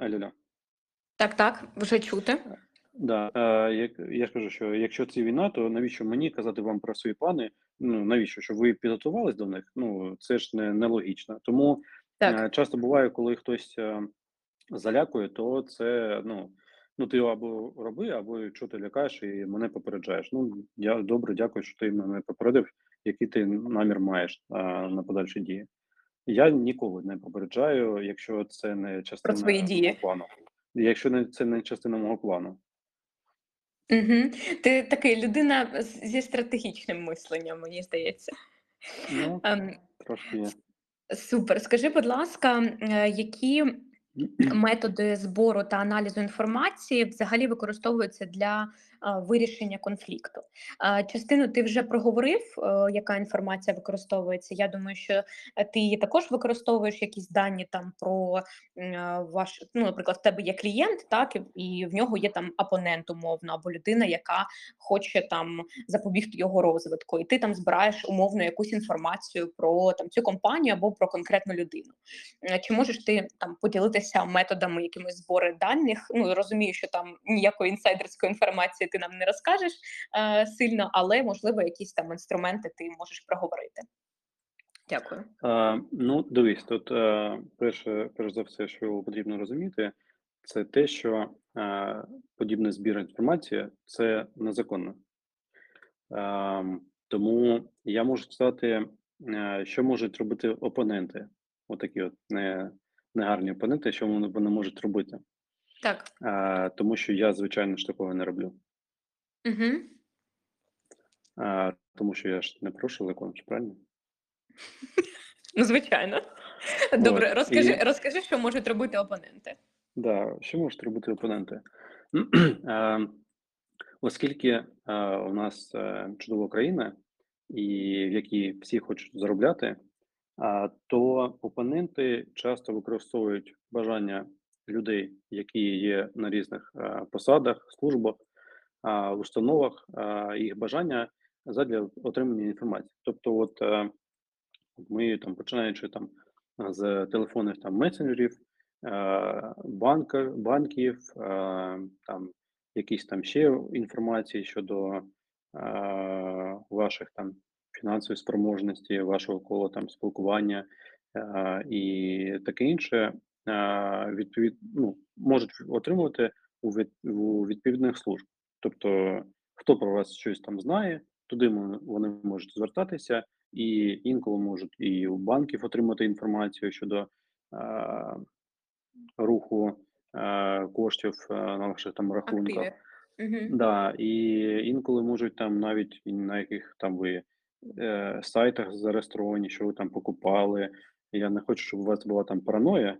Алло. Так, так, вже чути. Да, е, як я ж кажу, що якщо це війна, то навіщо мені казати вам про свої плани? Ну навіщо? Щоб ви підготувались до них? Ну це ж не нелогічно. Тому Так. е, часто буває, коли хтось е, залякує, то це ну. Ну, ти або роби, або чого ти лякаєш і мене попереджаєш. Ну, я добре, дякую, що ти мене попередив, який ти намір маєш а, на подальші дії. Я ніколи не попереджаю, якщо це не частина свої дії. плану. Якщо не це не частина мого плану. Угу. Ти такий людина зі стратегічним мисленням, мені здається. Ну, Ем, трошки є. Супер. Скажи, будь ласка, е, які методи збору та аналізу інформації взагалі використовуються для вирішення конфлікту? Частину ти вже проговорив, е, яка інформація використовується. Я думаю, що ти її також використовуєш якісь дані там про е, ваш, ну, наприклад, в тебе є клієнт, так і- і в нього є там опонент умовно, або людина, яка хоче там запобігти його розвитку, і ти там збираєш умовно якусь інформацію про там цю компанію або про конкретну людину. Е, Чи можеш ти там поділитися методами якимось збору даних? Ну розумію, що там ніякої інсайдерської інформації ти нам не розкажеш е, сильно, але можливо якісь там інструменти ти можеш проговорити. Дякую. А, ну, дивись, тут е, перше, перш за все, що потрібно розуміти, це те, що е, подібний збір інформації це незаконно. Е, тому я можу сказати, е, що можуть робити опоненти, отакі от не, негарні опоненти, що вони, вони можуть робити. Так. Е, тому що я, звичайно ж, такого не роблю. Угу. Е, тому що я ж не прошу закон, чи правильно? Ну, звичайно. Добре, От, розкажи, і- розкажи, що можуть робити опоненти. Да, що можуть робити опоненти? Е, Оскільки е, у нас е, чудова країна, і в якій всі хочуть заробляти, а, то опоненти часто використовують бажання людей, які є на різних посадах, службах, установах, їх бажання задля отримання інформації. Тобто, от е, ми там починаючи там з телефонних там месенджерів, е, банка, банків, е, там якісь там ще інформації щодо ваших там фінансової спроможності, вашого кола там спілкування, е, і таке інше, е, відповід ну, можуть отримувати у від у відповідних служб. Тобто, хто про вас щось там знає, туди вони можуть звертатися, і інколи можуть і у банків отримати інформацію щодо, е, руху, е, коштів, на ваших там рахунках. Активів. Да, і інколи можуть там навіть на яких там ви, е, сайтах зареєстровані, що ви там покупали. Я не хочу, щоб у вас була там параноя,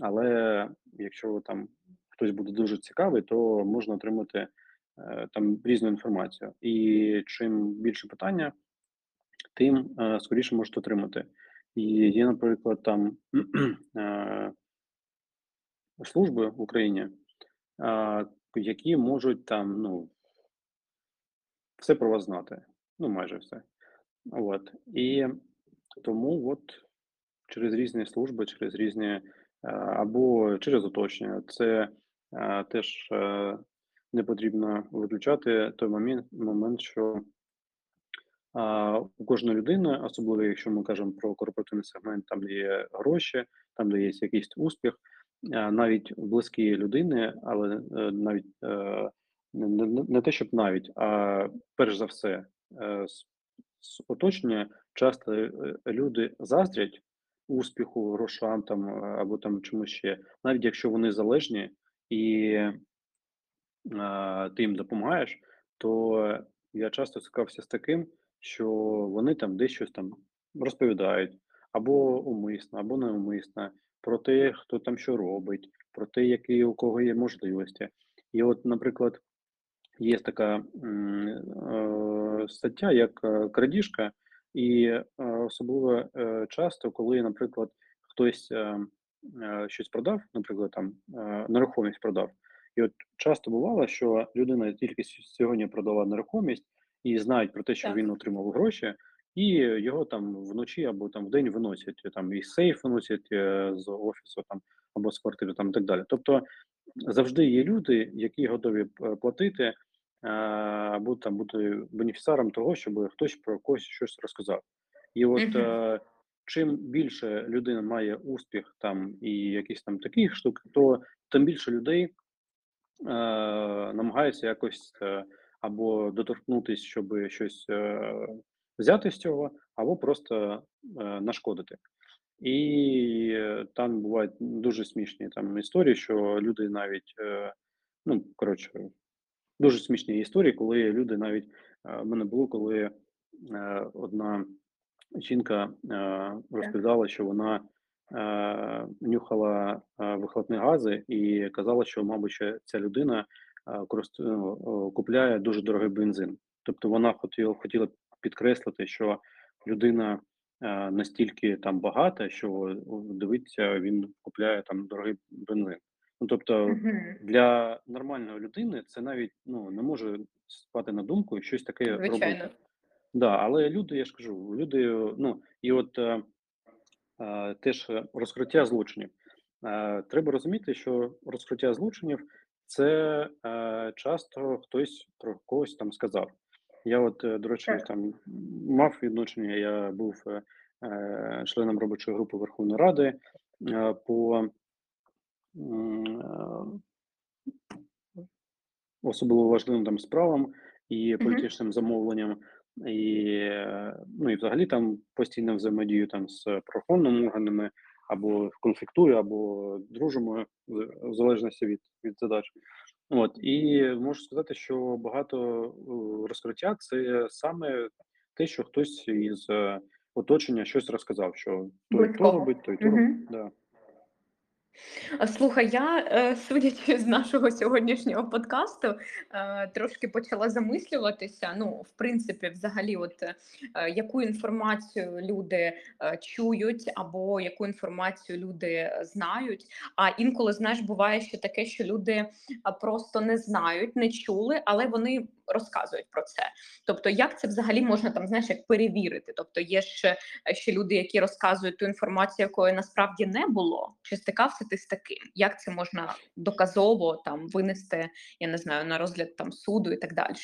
але якщо там хтось буде дуже цікавий, то можна отримати, е, там різну інформацію. І чим більше питання, тим, е, скоріше можете отримати. І є, наприклад, там, служби в Україні, які можуть там, ну все про вас знати, ну, майже все. От. І тому от через різні служби, через різні, або через оточення. Це, теж, не потрібно виключати той момент момент, що, у кожної людини, особливо якщо ми кажемо про корпоративний сегмент, там є гроші, там де є якийсь успіх, навіть близькі людини, але, е, навіть, е, не те, щоб навіть, а перш за все, е, з оточення часто, е, люди заздрять успіху, грошам там, е, або там чомусь ще, навіть якщо вони залежні і, а, ти їм допомагаєш, то я часто стикався з таким, що вони там десь щось там розповідають або умисно, або неумисно про те, хто там що робить, про те, які у кого є можливості. І от, наприклад, є така, е, стаття, як, е, крадіжка, і, е, особливо, е, часто, коли, наприклад, хтось, щось продав, наприклад, там, нерухомість продав. І от часто бувало, що людина тільки сьогодні продала нерухомість і знають про те, що він отримав гроші, і його там вночі або там вдень виносять, там і сейф виносять, з офісу там або з квартири там і так далі. Тобто завжди є люди, які готові платити, або там бути бенефіціаром того, щоб хтось про когось щось розказав. І от, Мгм. е, чим більше людина має успіх там і якісь там такі штуки, то тим більше людей, е, намагаються якось, е, або доторкнутись, щоби щось, взяти з цього, або просто, нашкодити. І, там бувають дуже смішні там історії, що люди навіть, ну, коротше, дуже смішні історії, коли люди навіть, е, в мене було, коли, е, одна жінка, е, розповідала, що вона, нюхала, вихлопні гази і казала, що, мабуть, ця людина, ну, купляє дуже дорогий бензин. Тобто вона хотіла хотіла підкреслити, що людина, настільки там багата, що, о, дивіться, він купляє там дорогий бензин. Ну, тобто для нормальної людини це навіть, ну, не може спати на думку щось таке робити. Звичайно. Да, але люди, я ж кажу, люди, ну, і от, е, е, теж розкриття злочинів. Е, треба розуміти, що розкриття злочинів- це, е, часто хтось про когось там сказав. Я от, е, до речі, там мав відношення, я був, е, е, членом робочої групи Верховної Ради, е, по, особливо важливим там справам і політичним замовленням. І, е, ну, і взагалі там постійно взаємодію там з правоохоронними органами, або конфліктую, або дружимо, в залежності від від задач. От, і можу сказати, що багато, е, розкриття- це саме те, що хтось із, е, оточення щось розказав, що той то робить, той то робить. Да. Слухай, я, е, судячи з нашого сьогоднішнього подкасту, е, трошки почала замислюватися. Ну, в принципі, взагалі, от е, яку інформацію люди чують, або яку інформацію люди знають. А інколи, знаєш, буває ще таке, що люди просто не знають, не чули, але вони розказують про це. Тобто, як це взагалі можна там знаєш, як перевірити? Тобто, є ще, ще люди, які розказують ту інформацію, якої насправді не було. Чи стикався ти з таким? Як це можна доказово там винести? Я не знаю на розгляд там суду і так далі.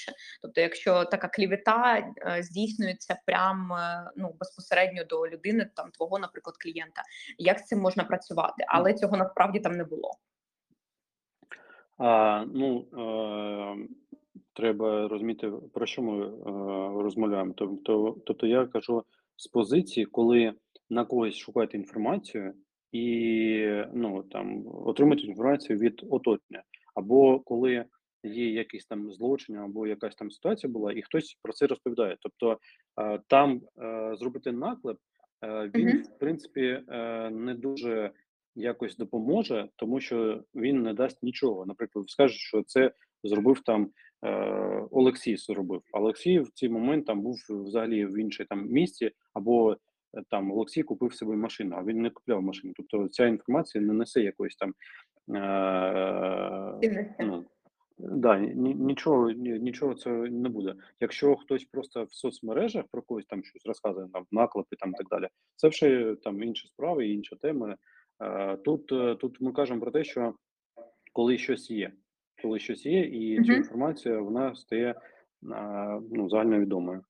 Тобто, якщо така клівета е, здійснюється прям е, ну безпосередньо до людини, там твого, наприклад, клієнта, як з цим можна працювати? Але цього насправді там не було. А, ну, е, треба розуміти, про що ми е, розмовляємо. Тобто, тобто я кажу з позиції, коли на когось шукаєте інформацію і ну, там, отримуєте інформацію від оточення, або коли є якийсь там злочин, або якась там ситуація була, і хтось про це розповідає. Тобто е, там е, зробити наклеп, е, він, Мгм. в принципі, е, не дуже якось допоможе, тому що він не дасть нічого. Наприклад, скаже, що це зробив там Олексій. Зробив. Олексій в цей момент там був взагалі в іншій там місті, або е, там Олексій купив собі машину, а він не купляв машину. Тобто ця інформація не несе якоїсь там е, ну, Да, нічого, ні, нічого це не буде. Якщо хтось просто в соцмережах про когось там щось розказує, там наклепи там і так далі, це вже там інші справи, і інша тема. Е, Тут, е, тут ми кажемо про те, що коли щось є, коли щось є, і ця інформація вона стає ну, загальновідомою.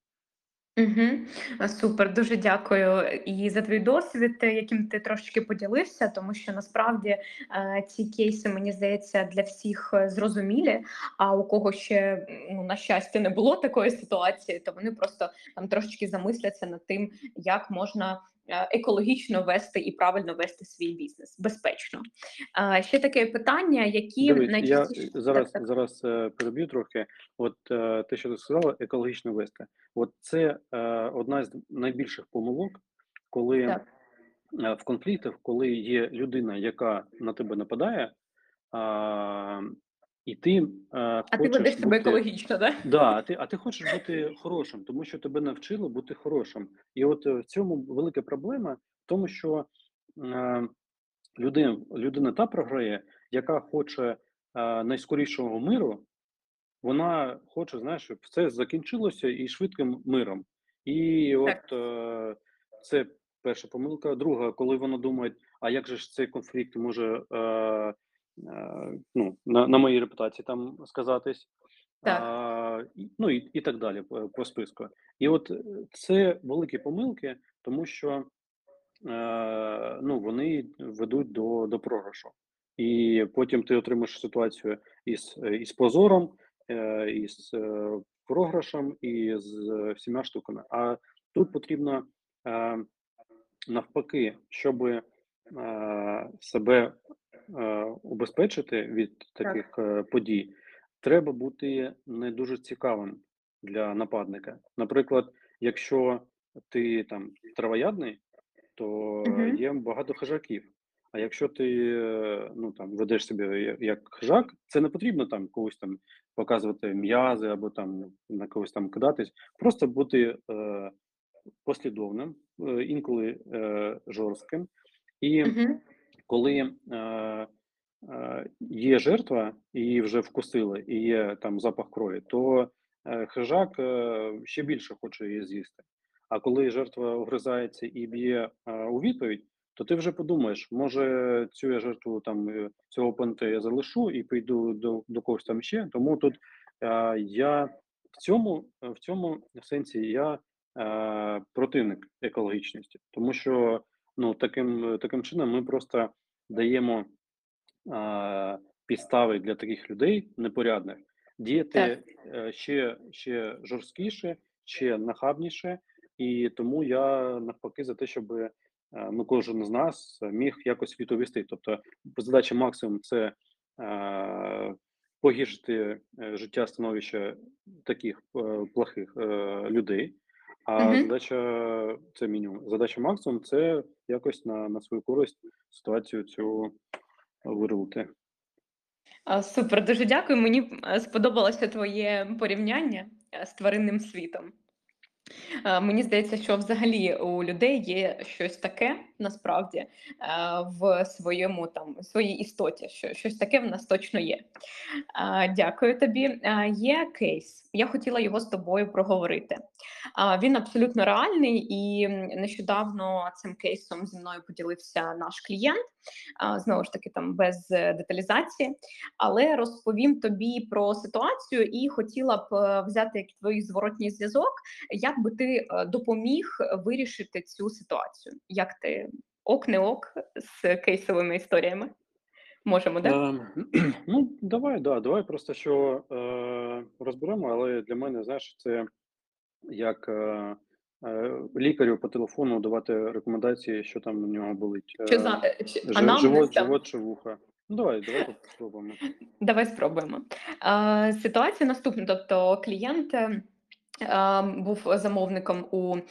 Угу. Супер, дуже дякую і за твій досвід, яким ти трошки поділився, тому що насправді ці кейси, мені здається, для всіх е, зрозумілі. А у кого ще ну, на щастя не було такої ситуації, то вони просто там трошечки замисляться над тим, як можна екологічно вести і правильно вести свій бізнес безпечно. Е, Ще таке питання, які Дивись, я зараз Так, так. зараз е, переб'ю трохи. От е, те, що ти сказала, екологічно вести. От це е, одна з найбільших помилок, коли Так. е, в конфліктах, коли є людина, яка на тебе нападає, і ти е, А ти ведеш себе екологічно, так? да, а ти, а ти хочеш бути хорошим, тому що тебе навчили бути хорошим. І от е, в цьому велика проблема, в тому що е, людина, людина та програє, яка хоче е, найскорішого миру, вона хоче, знаєш, щоб все закінчилося і швидким миром. І Так. от е, це перша помилка. Друга, коли вона думає, а як же ж цей конфлікт може е, ну, на, на моїй репутації там сказатись, Так. а, ну і, і так далі по, списку. І от е, це великі помилки, тому що е, ну, вони ведуть до, до програшу. І потім ти отримаєш ситуацію із, е, із позором, е, із е, програшем і з е, всіма штуками. А тут потрібно е, навпаки, щоб е, себе е, убезпечити від таких е, подій, треба бути не дуже цікавим для нападника. Наприклад, якщо ти там травоядний, то Мгм. є багато хижаків. А якщо ти е, ну там ведеш себе як хижак, це не потрібно там когось там показувати м'язи або там на когось там кидатись. Просто бути е, послідовним, е, інколи е, жорстким. І Мгм. Коли е, е, є жертва, її вже вкусили, і є там запах крові, то е, хижак ще більше хоче її з'їсти. А коли жертва огризається і б'є у відповідь, то ти вже подумаєш, може цю я жертву там цього опонента я залишу і прийду до, до когось там ще. Тому тут е, я в цьому в цьому сенсі я е, противник екологічності, тому що ну таким таким чином ми просто даємо е, підстави для таких людей непорядних діяти Так. е, ще, ще жорсткіше, ще нахабніше, і тому я навпаки за те, щоб е, ну, кожен з нас міг якось відповісти. Тобто, задача максимум це е, погіршити е, життя становище таких е, плохих е, людей. А угу. задача це мінімум. Задача максимум це якось на, на свою користь ситуацію цю вирулити. Супер, дуже дякую. Мені сподобалося твоє порівняння з тваринним світом. Мені здається, що взагалі у людей є щось таке, насправді е, в своєму там своїй істоті. Що щось таке в нас точно є. Е, Дякую тобі. Е, Є кейс. Я хотіла його з тобою проговорити. Він абсолютно реальний, і нещодавно цим кейсом зі мною поділився наш клієнт. Знову ж таки, там без деталізації, але розповім тобі про ситуацію і хотіла б взяти твій зворотній зв'язок, як би ти допоміг вирішити цю ситуацію? Як ти ок, не ок з кейсовими історіями? Можемо, да? Ем, ну, давай, да, давай просто що е, розберемо, але для мене, знаєш, це як е, е, лікарю по телефону давати рекомендації, що там у нього болить. Чи Е, за е, чи- живот, живот чи вуха. Ну, давай, давай спробуємо. Давай спробуємо. Е, Ситуація наступна. Тобто, клієнт е, е, був замовником у, е,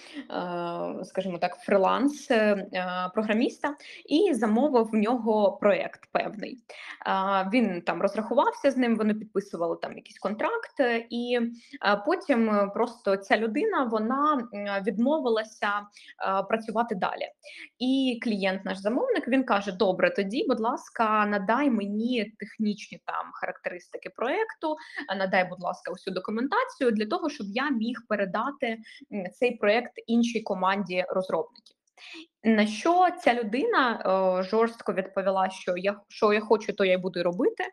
скажімо так, фриланс е, програміста і замовив в нього проєкт певний. Е, Він там розрахувався з ним, вони підписували там якийсь контракт, і потім просто ця людина вона відмовилася працювати далі. І клієнт, наш замовник, він каже: Добре, тоді, будь ласка, надай мені технічні там характеристики проекту, надай, будь ласка, усю документацію для того, щоб я міг передати цей проект іншій команді розробників. На що ця людина е, жорстко відповіла, що я що я хочу, то я й буду робити. Е,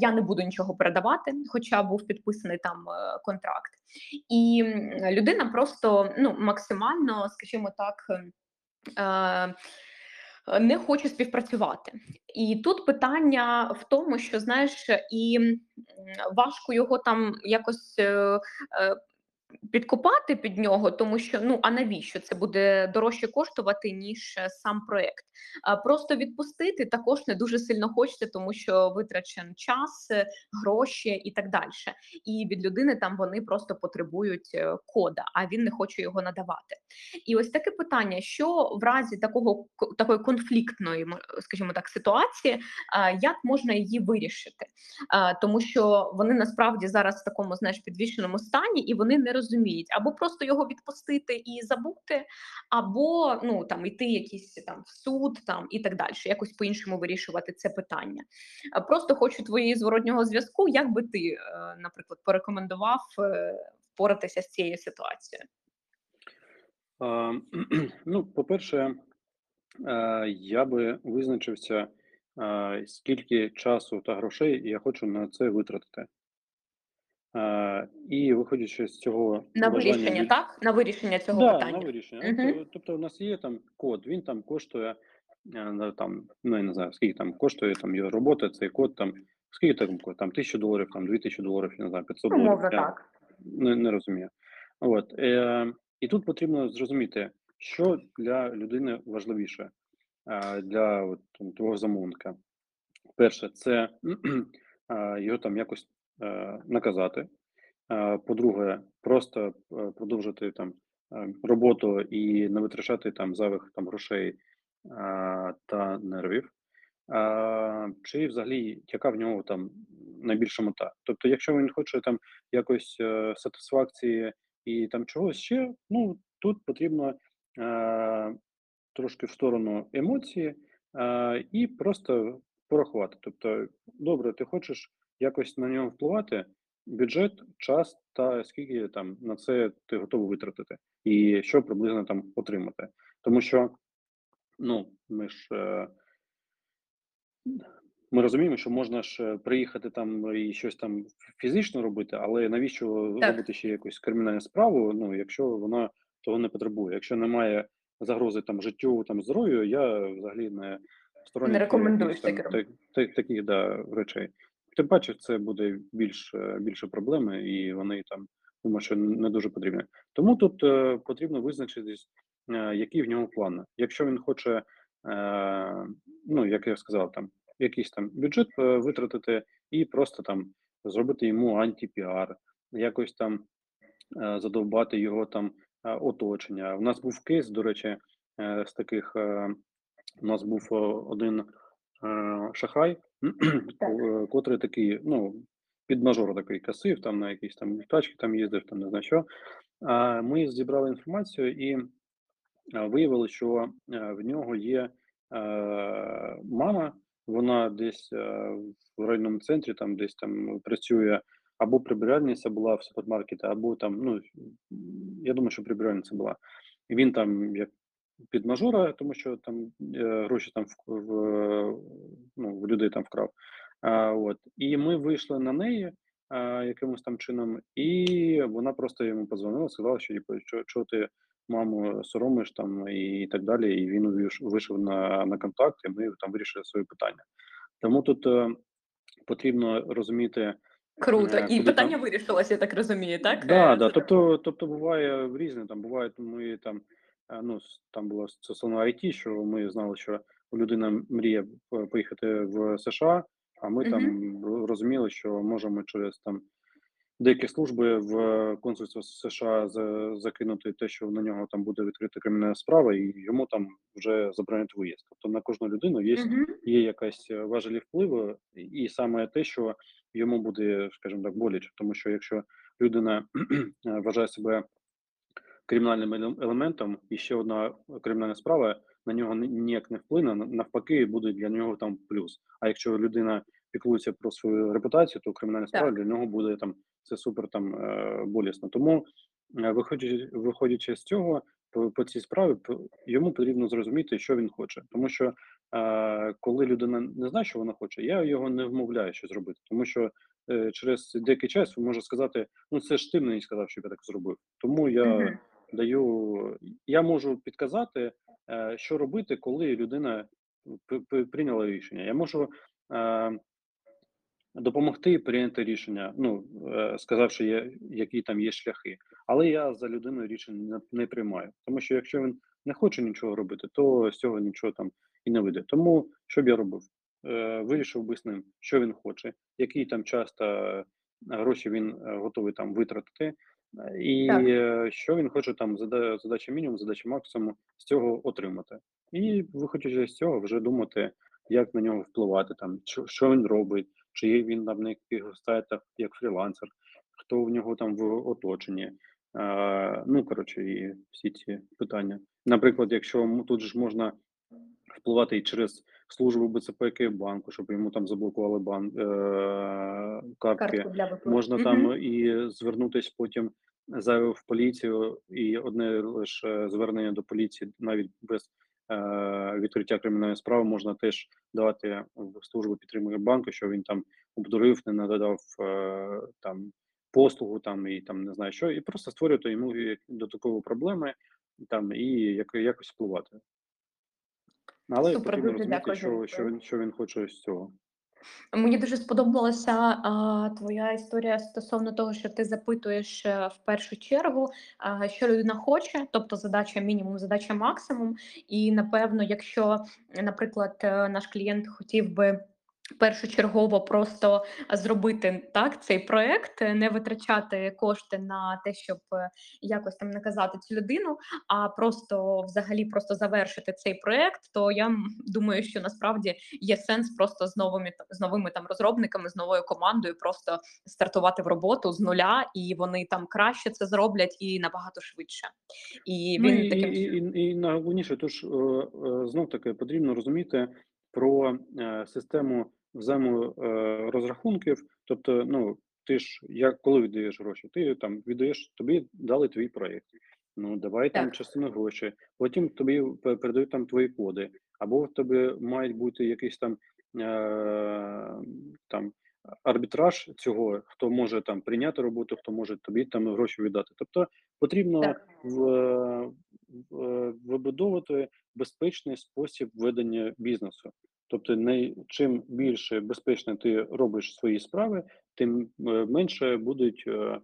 я не буду нічого передавати, хоча був підписаний там е, контракт. І людина просто ну максимально, скажімо так. Е, е, не хочу співпрацювати. І тут питання в тому, що знаєш, і важко його там якось е, е, підкопати під нього, тому що ну а навіщо це буде дорожче коштувати, ніж е, сам проект. Просто відпустити також не дуже сильно хочеться, тому що витрачен час, е, гроші і так далі. І від людини там вони просто потребують е, кода, а він не хоче його надавати. І ось таке питання: що в разі такого такої конфліктної, скажімо так, ситуації, як можна її вирішити? Тому що вони насправді зараз в такому знаєш підвішеному стані, і вони не розуміють або просто його відпустити і забути, або ну там іти якісь там в суд, там і так далі, якось по-іншому вирішувати це питання. Просто хочу твої зворотнього зв'язку, як би ти, е, наприклад, порекомендував е, впоратися з цією ситуацією. Ну, по-перше, е, я би визначився, е, скільки часу та грошей я хочу на це витратити. І виходячи з цього На бажання вирішення, так? На вирішення цього Да, питання. на вирішення. Мгм. Тобто, тобто у нас є там код, він там коштує е, там, ну я не знаю, скільки там коштує там його робота, цей код там, скільки там коштує, там тисячу доларів, там дві тисячі доларів, я не знаю, 500 доларів. Умовно я так. не, не розумію. От, е, і тут потрібно зрозуміти, що для людини важливіше, е, для от, твого замовника. Перше, це е, його там якось наказати. Е, По-друге, просто е, продовжити там е, роботу і не витрачати там зайвих там грошей е, та нервів. Чи взагалі яка в нього там найбільша мета? Тобто, якщо він хоче там якось е, сатисфакції і там чогось ще, ну тут потрібно е, трошки в сторону емоції е, і просто порахувати. Тобто, добре, ти хочеш якось на нього впливати, бюджет, час та скільки там на це ти готовий витратити, і що приблизно там отримати. Тому що, ну, ми ж. Е, ми розуміємо, що можна ж е, приїхати там і щось там фізично робити, але навіщо Так. робити ще якусь кримінальну справу, ну, якщо вона того не потребує. Якщо немає загрози там життю, там здоров'ю, я взагалі не сторонник Не там таке так- так- таких да, речей. Тим паче, це буде більш е, більше проблеми, і вони там думаю, що не дуже потрібні. Тому тут е, потрібно визначитись, е, які в нього плани. Якщо він хоче, е, ну як я сказав, там якийсь там бюджет е, витратити і просто там зробити йому антипіар, якось там е, задовбати його там е, оточення. У нас був кейс, до речі, е, з таких. е, У нас був е, один е, шахрай, е, котрий такий, ну, під мажор такий касив, там на якісь там тачки там їздив, там не знаю що. А ми зібрали інформацію і е, виявили, що е, в нього є е, мама, вона десь в районному центрі, там десь там працює або прибиральниця була в супермаркеті, або там, ну, я думаю, що прибиральниця була. Він там як під мажора, тому що там е, гроші там в, в, ну, в людей там вкрав. А, от. І ми вийшли на неї а, якимось там чином, і вона просто йому подзвонила, сказала, що типу, що, що ти маму соромиш там і так далі. І він вийшов на, на контакт, і ми там вирішили своє питання. Тому тут е, потрібно розуміти. Круто. Е, І питання там- вирішилось, я так розумію, так? Да, Е, да. Тобто, тобто буває різне. Там буває, ми там, ну, с- там було стосовно IT, що ми знали, що людина мріє поїхати в США, а ми там розуміли, що можемо через там деякі служби в консульство США закинути те, що на нього там буде відкрита кримінальна справа, і йому там вже заборонять виїзд. Тобто на кожну людину є Мгм. є якась е, важелі впливу, і- і саме те, що йому буде, скажімо так, боляче, тому що якщо людина е, вважає себе кримінальним елементом, і ще одна кримінальна справа на нього ніяк не вплине, навпаки, буде для нього там плюс. А якщо людина піклується про свою репутацію, то кримінальна справа Так. для нього буде там це супер там е, болісно. Тому, е, виходячи, виходячи з цього, по, по цій справі йому потрібно зрозуміти, що він хоче, тому що е, коли людина не знає, що вона хоче, я його не вмовляю щось зробити, тому що е, через деякий час він може сказати: ну це ж ти мені сказав, щоб я так зробив. Тому я. Даю, я можу підказати, е, що робити, коли людина прийняла рішення. Я можу е, допомогти прийняти рішення, ну е, сказавши, які там є шляхи. Але я за людиною рішення не, приймаю. Тому що якщо він не хоче нічого робити, то з цього нічого там і не вийде. Тому що б я робив? Вирішив би з ним, що він хоче, який там часто гроші він готовий там витратити, і Так. е, що він хоче там зада- задача мінімум, задача максимум з цього отримати. І виходячи з цього, вже думати, як на нього впливати, там що, він робить, чи є він там на якихось сайтах як фрілансер, хто в нього там в оточенні. Ну коротше, і всі ці питання. Наприклад, якщо тут ж можна впливати і через службу безпеки банку, щоб йому там заблокували бан е, картки. Можна там і звернутися потім за в поліцію, і одне лише звернення до поліції, навіть без е, відкриття кримінальної справи, можна теж давати в службу підтримки банку, що він там обдурив, не надав е, там послугу, там і там не знаю що, і просто створювати йому як- додаткові проблеми там і як, якось впливати. Але Супер, потрібно дуже розуміти, дякую що, що, він, що він хоче з цього. Мені дуже сподобалася а, твоя історія стосовно того, що ти запитуєш е, в першу чергу, а, що людина хоче, тобто задача мінімум, задача максимум. І напевно, якщо, наприклад, е, наш клієнт хотів би. Першочергово просто зробити так цей проект, е, не витрачати кошти на те, щоб е, якось там наказати цю людину, а просто взагалі просто завершити цей проект, то я думаю, що насправді є сенс просто з новими з новими там розробниками, з новою командою, просто стартувати в роботу з нуля, і вони там краще це зроблять і набагато швидше. І Ну, він і, таким і, і, і найголовніше, тож е, знов таки потрібно розуміти про е, систему взаєморозрахунків. Тобто, ну ти ж як коли віддаєш гроші, ти там віддаєш, тобі дали твій проєкт. Ну давай там частину грошей, потім тобі передають там твої коди, або в тебе мають бути якийсь там е, там арбітраж цього, хто може там прийняти роботу, хто може тобі там гроші віддати. Тобто потрібно Так. в, в, вибудовувати безпечний спосіб ведення бізнесу. Тобто, не чим більше безпечно ти робиш свої справи, тим е, менше будуть е, е,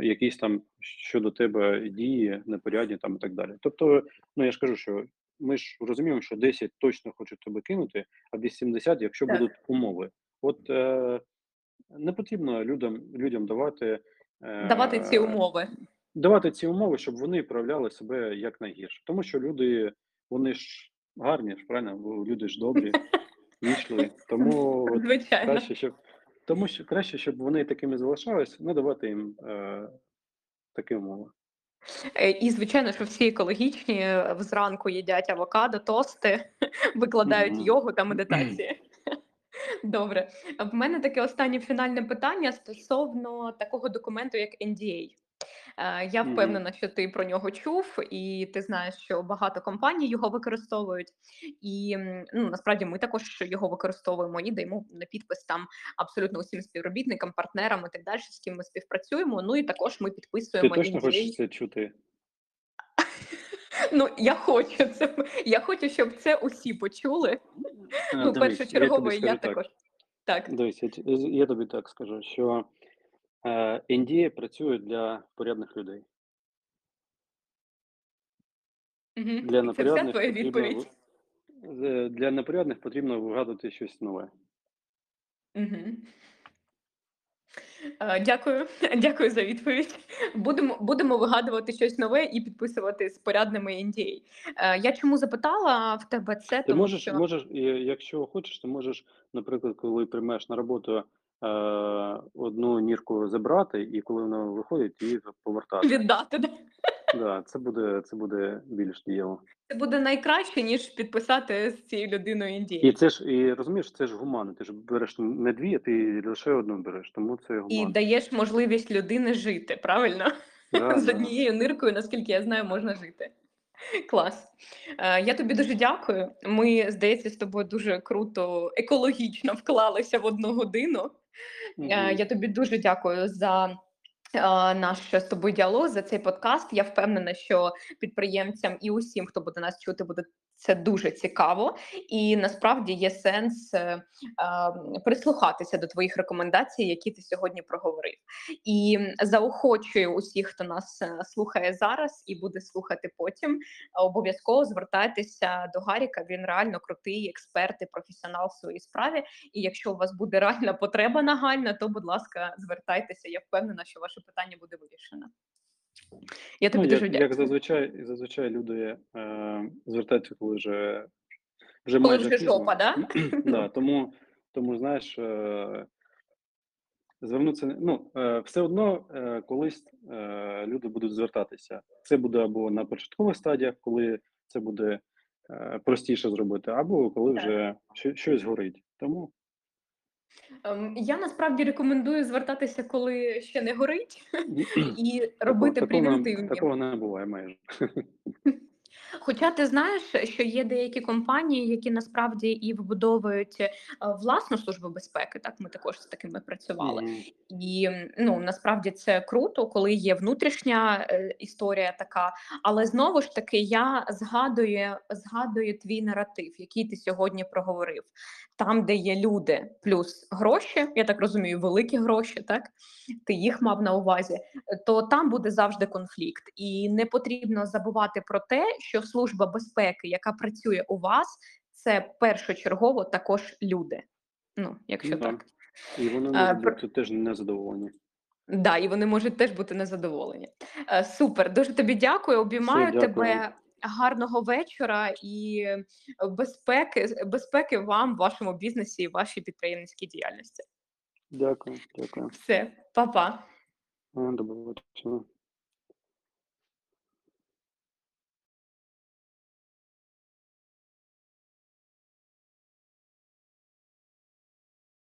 якісь там щодо тебе дії непорядні там і так далі. Тобто, ну я ж кажу, що ми ж розуміємо, що 10 точно хочуть тебе кинути, а 80, якщо Так. будуть умови. От е, не потрібно людям людям давати. Е, давати ці умови. давати ці умови, щоб вони проявляли себе як найгірше. Тому що люди, вони ж гарні, ж правильно, бо люди ж добрі, вічливі. Тому Звичайно. краще, щоб тому що краще, щоб вони такими залишались, не давати їм е, такі умови. Е, І, звичайно, що всі екологічні е, зранку їдять авокадо, тости, викладають Мгм. йогу та медитації. Добре. В мене таке останнє фінальне питання стосовно такого документу, як NDA. Е, Я впевнена, що ти про нього чув, і ти знаєш, що багато компаній його використовують. І ну, насправді ми також його використовуємо і даємо на підпис там абсолютно усім співробітникам, партнерам і так далі, з ким ми співпрацюємо. Ну і також ми Ти підписуємо точно NDA. хочеш це чути? Ну я хочу це. Я хочу, щоб це усі почули. Е, Ну, дивись, першочергово, я я скажу так. також. Так. Дивись, я, я тобі так скажу, що NDA працює для порядних людей. Угу. Для Це вся твоя потрібно відповідь. е, для непорядних потрібно вигадувати щось нове. Угу. Дякую, дякую за відповідь. Будемо, будемо вигадувати щось нове і підписувати з порядними NDA. Е, Я чому запитала в тебе це, Ти тому можеш, що можеш, якщо хочеш, ти можеш, наприклад, коли приймеш на роботу е, одну нірку забрати, і коли вона виходить, її повертати. віддати. да? Да, це буде це буде більш дієво. Це буде найкраще, ніж підписати з цією людиною NDA. І це ж і розумієш, це ж гуманно. Ти ж береш не дві, а ти лише одну береш, тому це І даєш можливість людини жити, правильно? Да, З да. однією ниркою, наскільки я знаю, можна жити. Клас. Е, Я тобі дуже дякую. Ми, здається, з тобою дуже круто, екологічно вклалися в одну годину. Е. Я тобі дуже дякую за е, наш з тобою діалог, за цей подкаст. Я впевнена, що підприємцям і усім, хто буде нас чути, буде це дуже цікаво. І насправді є сенс е, прислухатися до твоїх рекомендацій, які ти сьогодні проговорив. І заохочую усіх, хто нас е, слухає зараз і буде слухати потім. Обов'язково звертайтеся до Гаріка. Він реально крутий експерт і професіонал в своїй справі. І якщо у вас буде реальна потреба нагальна, то будь ласка, звертайтеся. Я впевнена, що ваше питання буде вирішено. Я тобі Ну, дуже як, дякую. як зазвичай, зазвичай люди е, звертаються, коли вже, вже Коли майже вже пізно. жопа, да? да, тому, тому знаєш, е, звернутися, ну, е, все одно е, колись е, люди будуть звертатися. Це буде або на початкових стадіях, коли це буде е, простіше зробити, або коли вже щось горить. Тому Я насправді рекомендую звертатися, коли ще не горить, і робити такого, превентивні. такого не буває майже. Хоча ти знаєш, що є деякі компанії, які насправді і вибудовують е, власну службу безпеки. Так, ми також з такими працювали. Мгм. І ну насправді це круто, коли є внутрішня е, історія така. Але знову ж таки, я згадую, згадую твій наратив, який ти сьогодні проговорив. Там, де є люди, плюс гроші, я так розумію, великі гроші, так ти їх мав на увазі, то там буде завжди конфлікт, і не потрібно забувати про те, що служба безпеки, яка працює у вас, це першочергово також люди. Ну, якщо Ну, да. так. І вони Е, можуть бути теж незадоволені. Да, і вони можуть теж бути незадоволені. Е, Супер, дуже тобі дякую. Обіймаю Все, дякую. тебе. Гарного вечора і безпеки, безпеки вам, вашому бізнесі і вашій підприємницькій діяльності. Дякую, дякую. Все, па-па. Е, До побачення.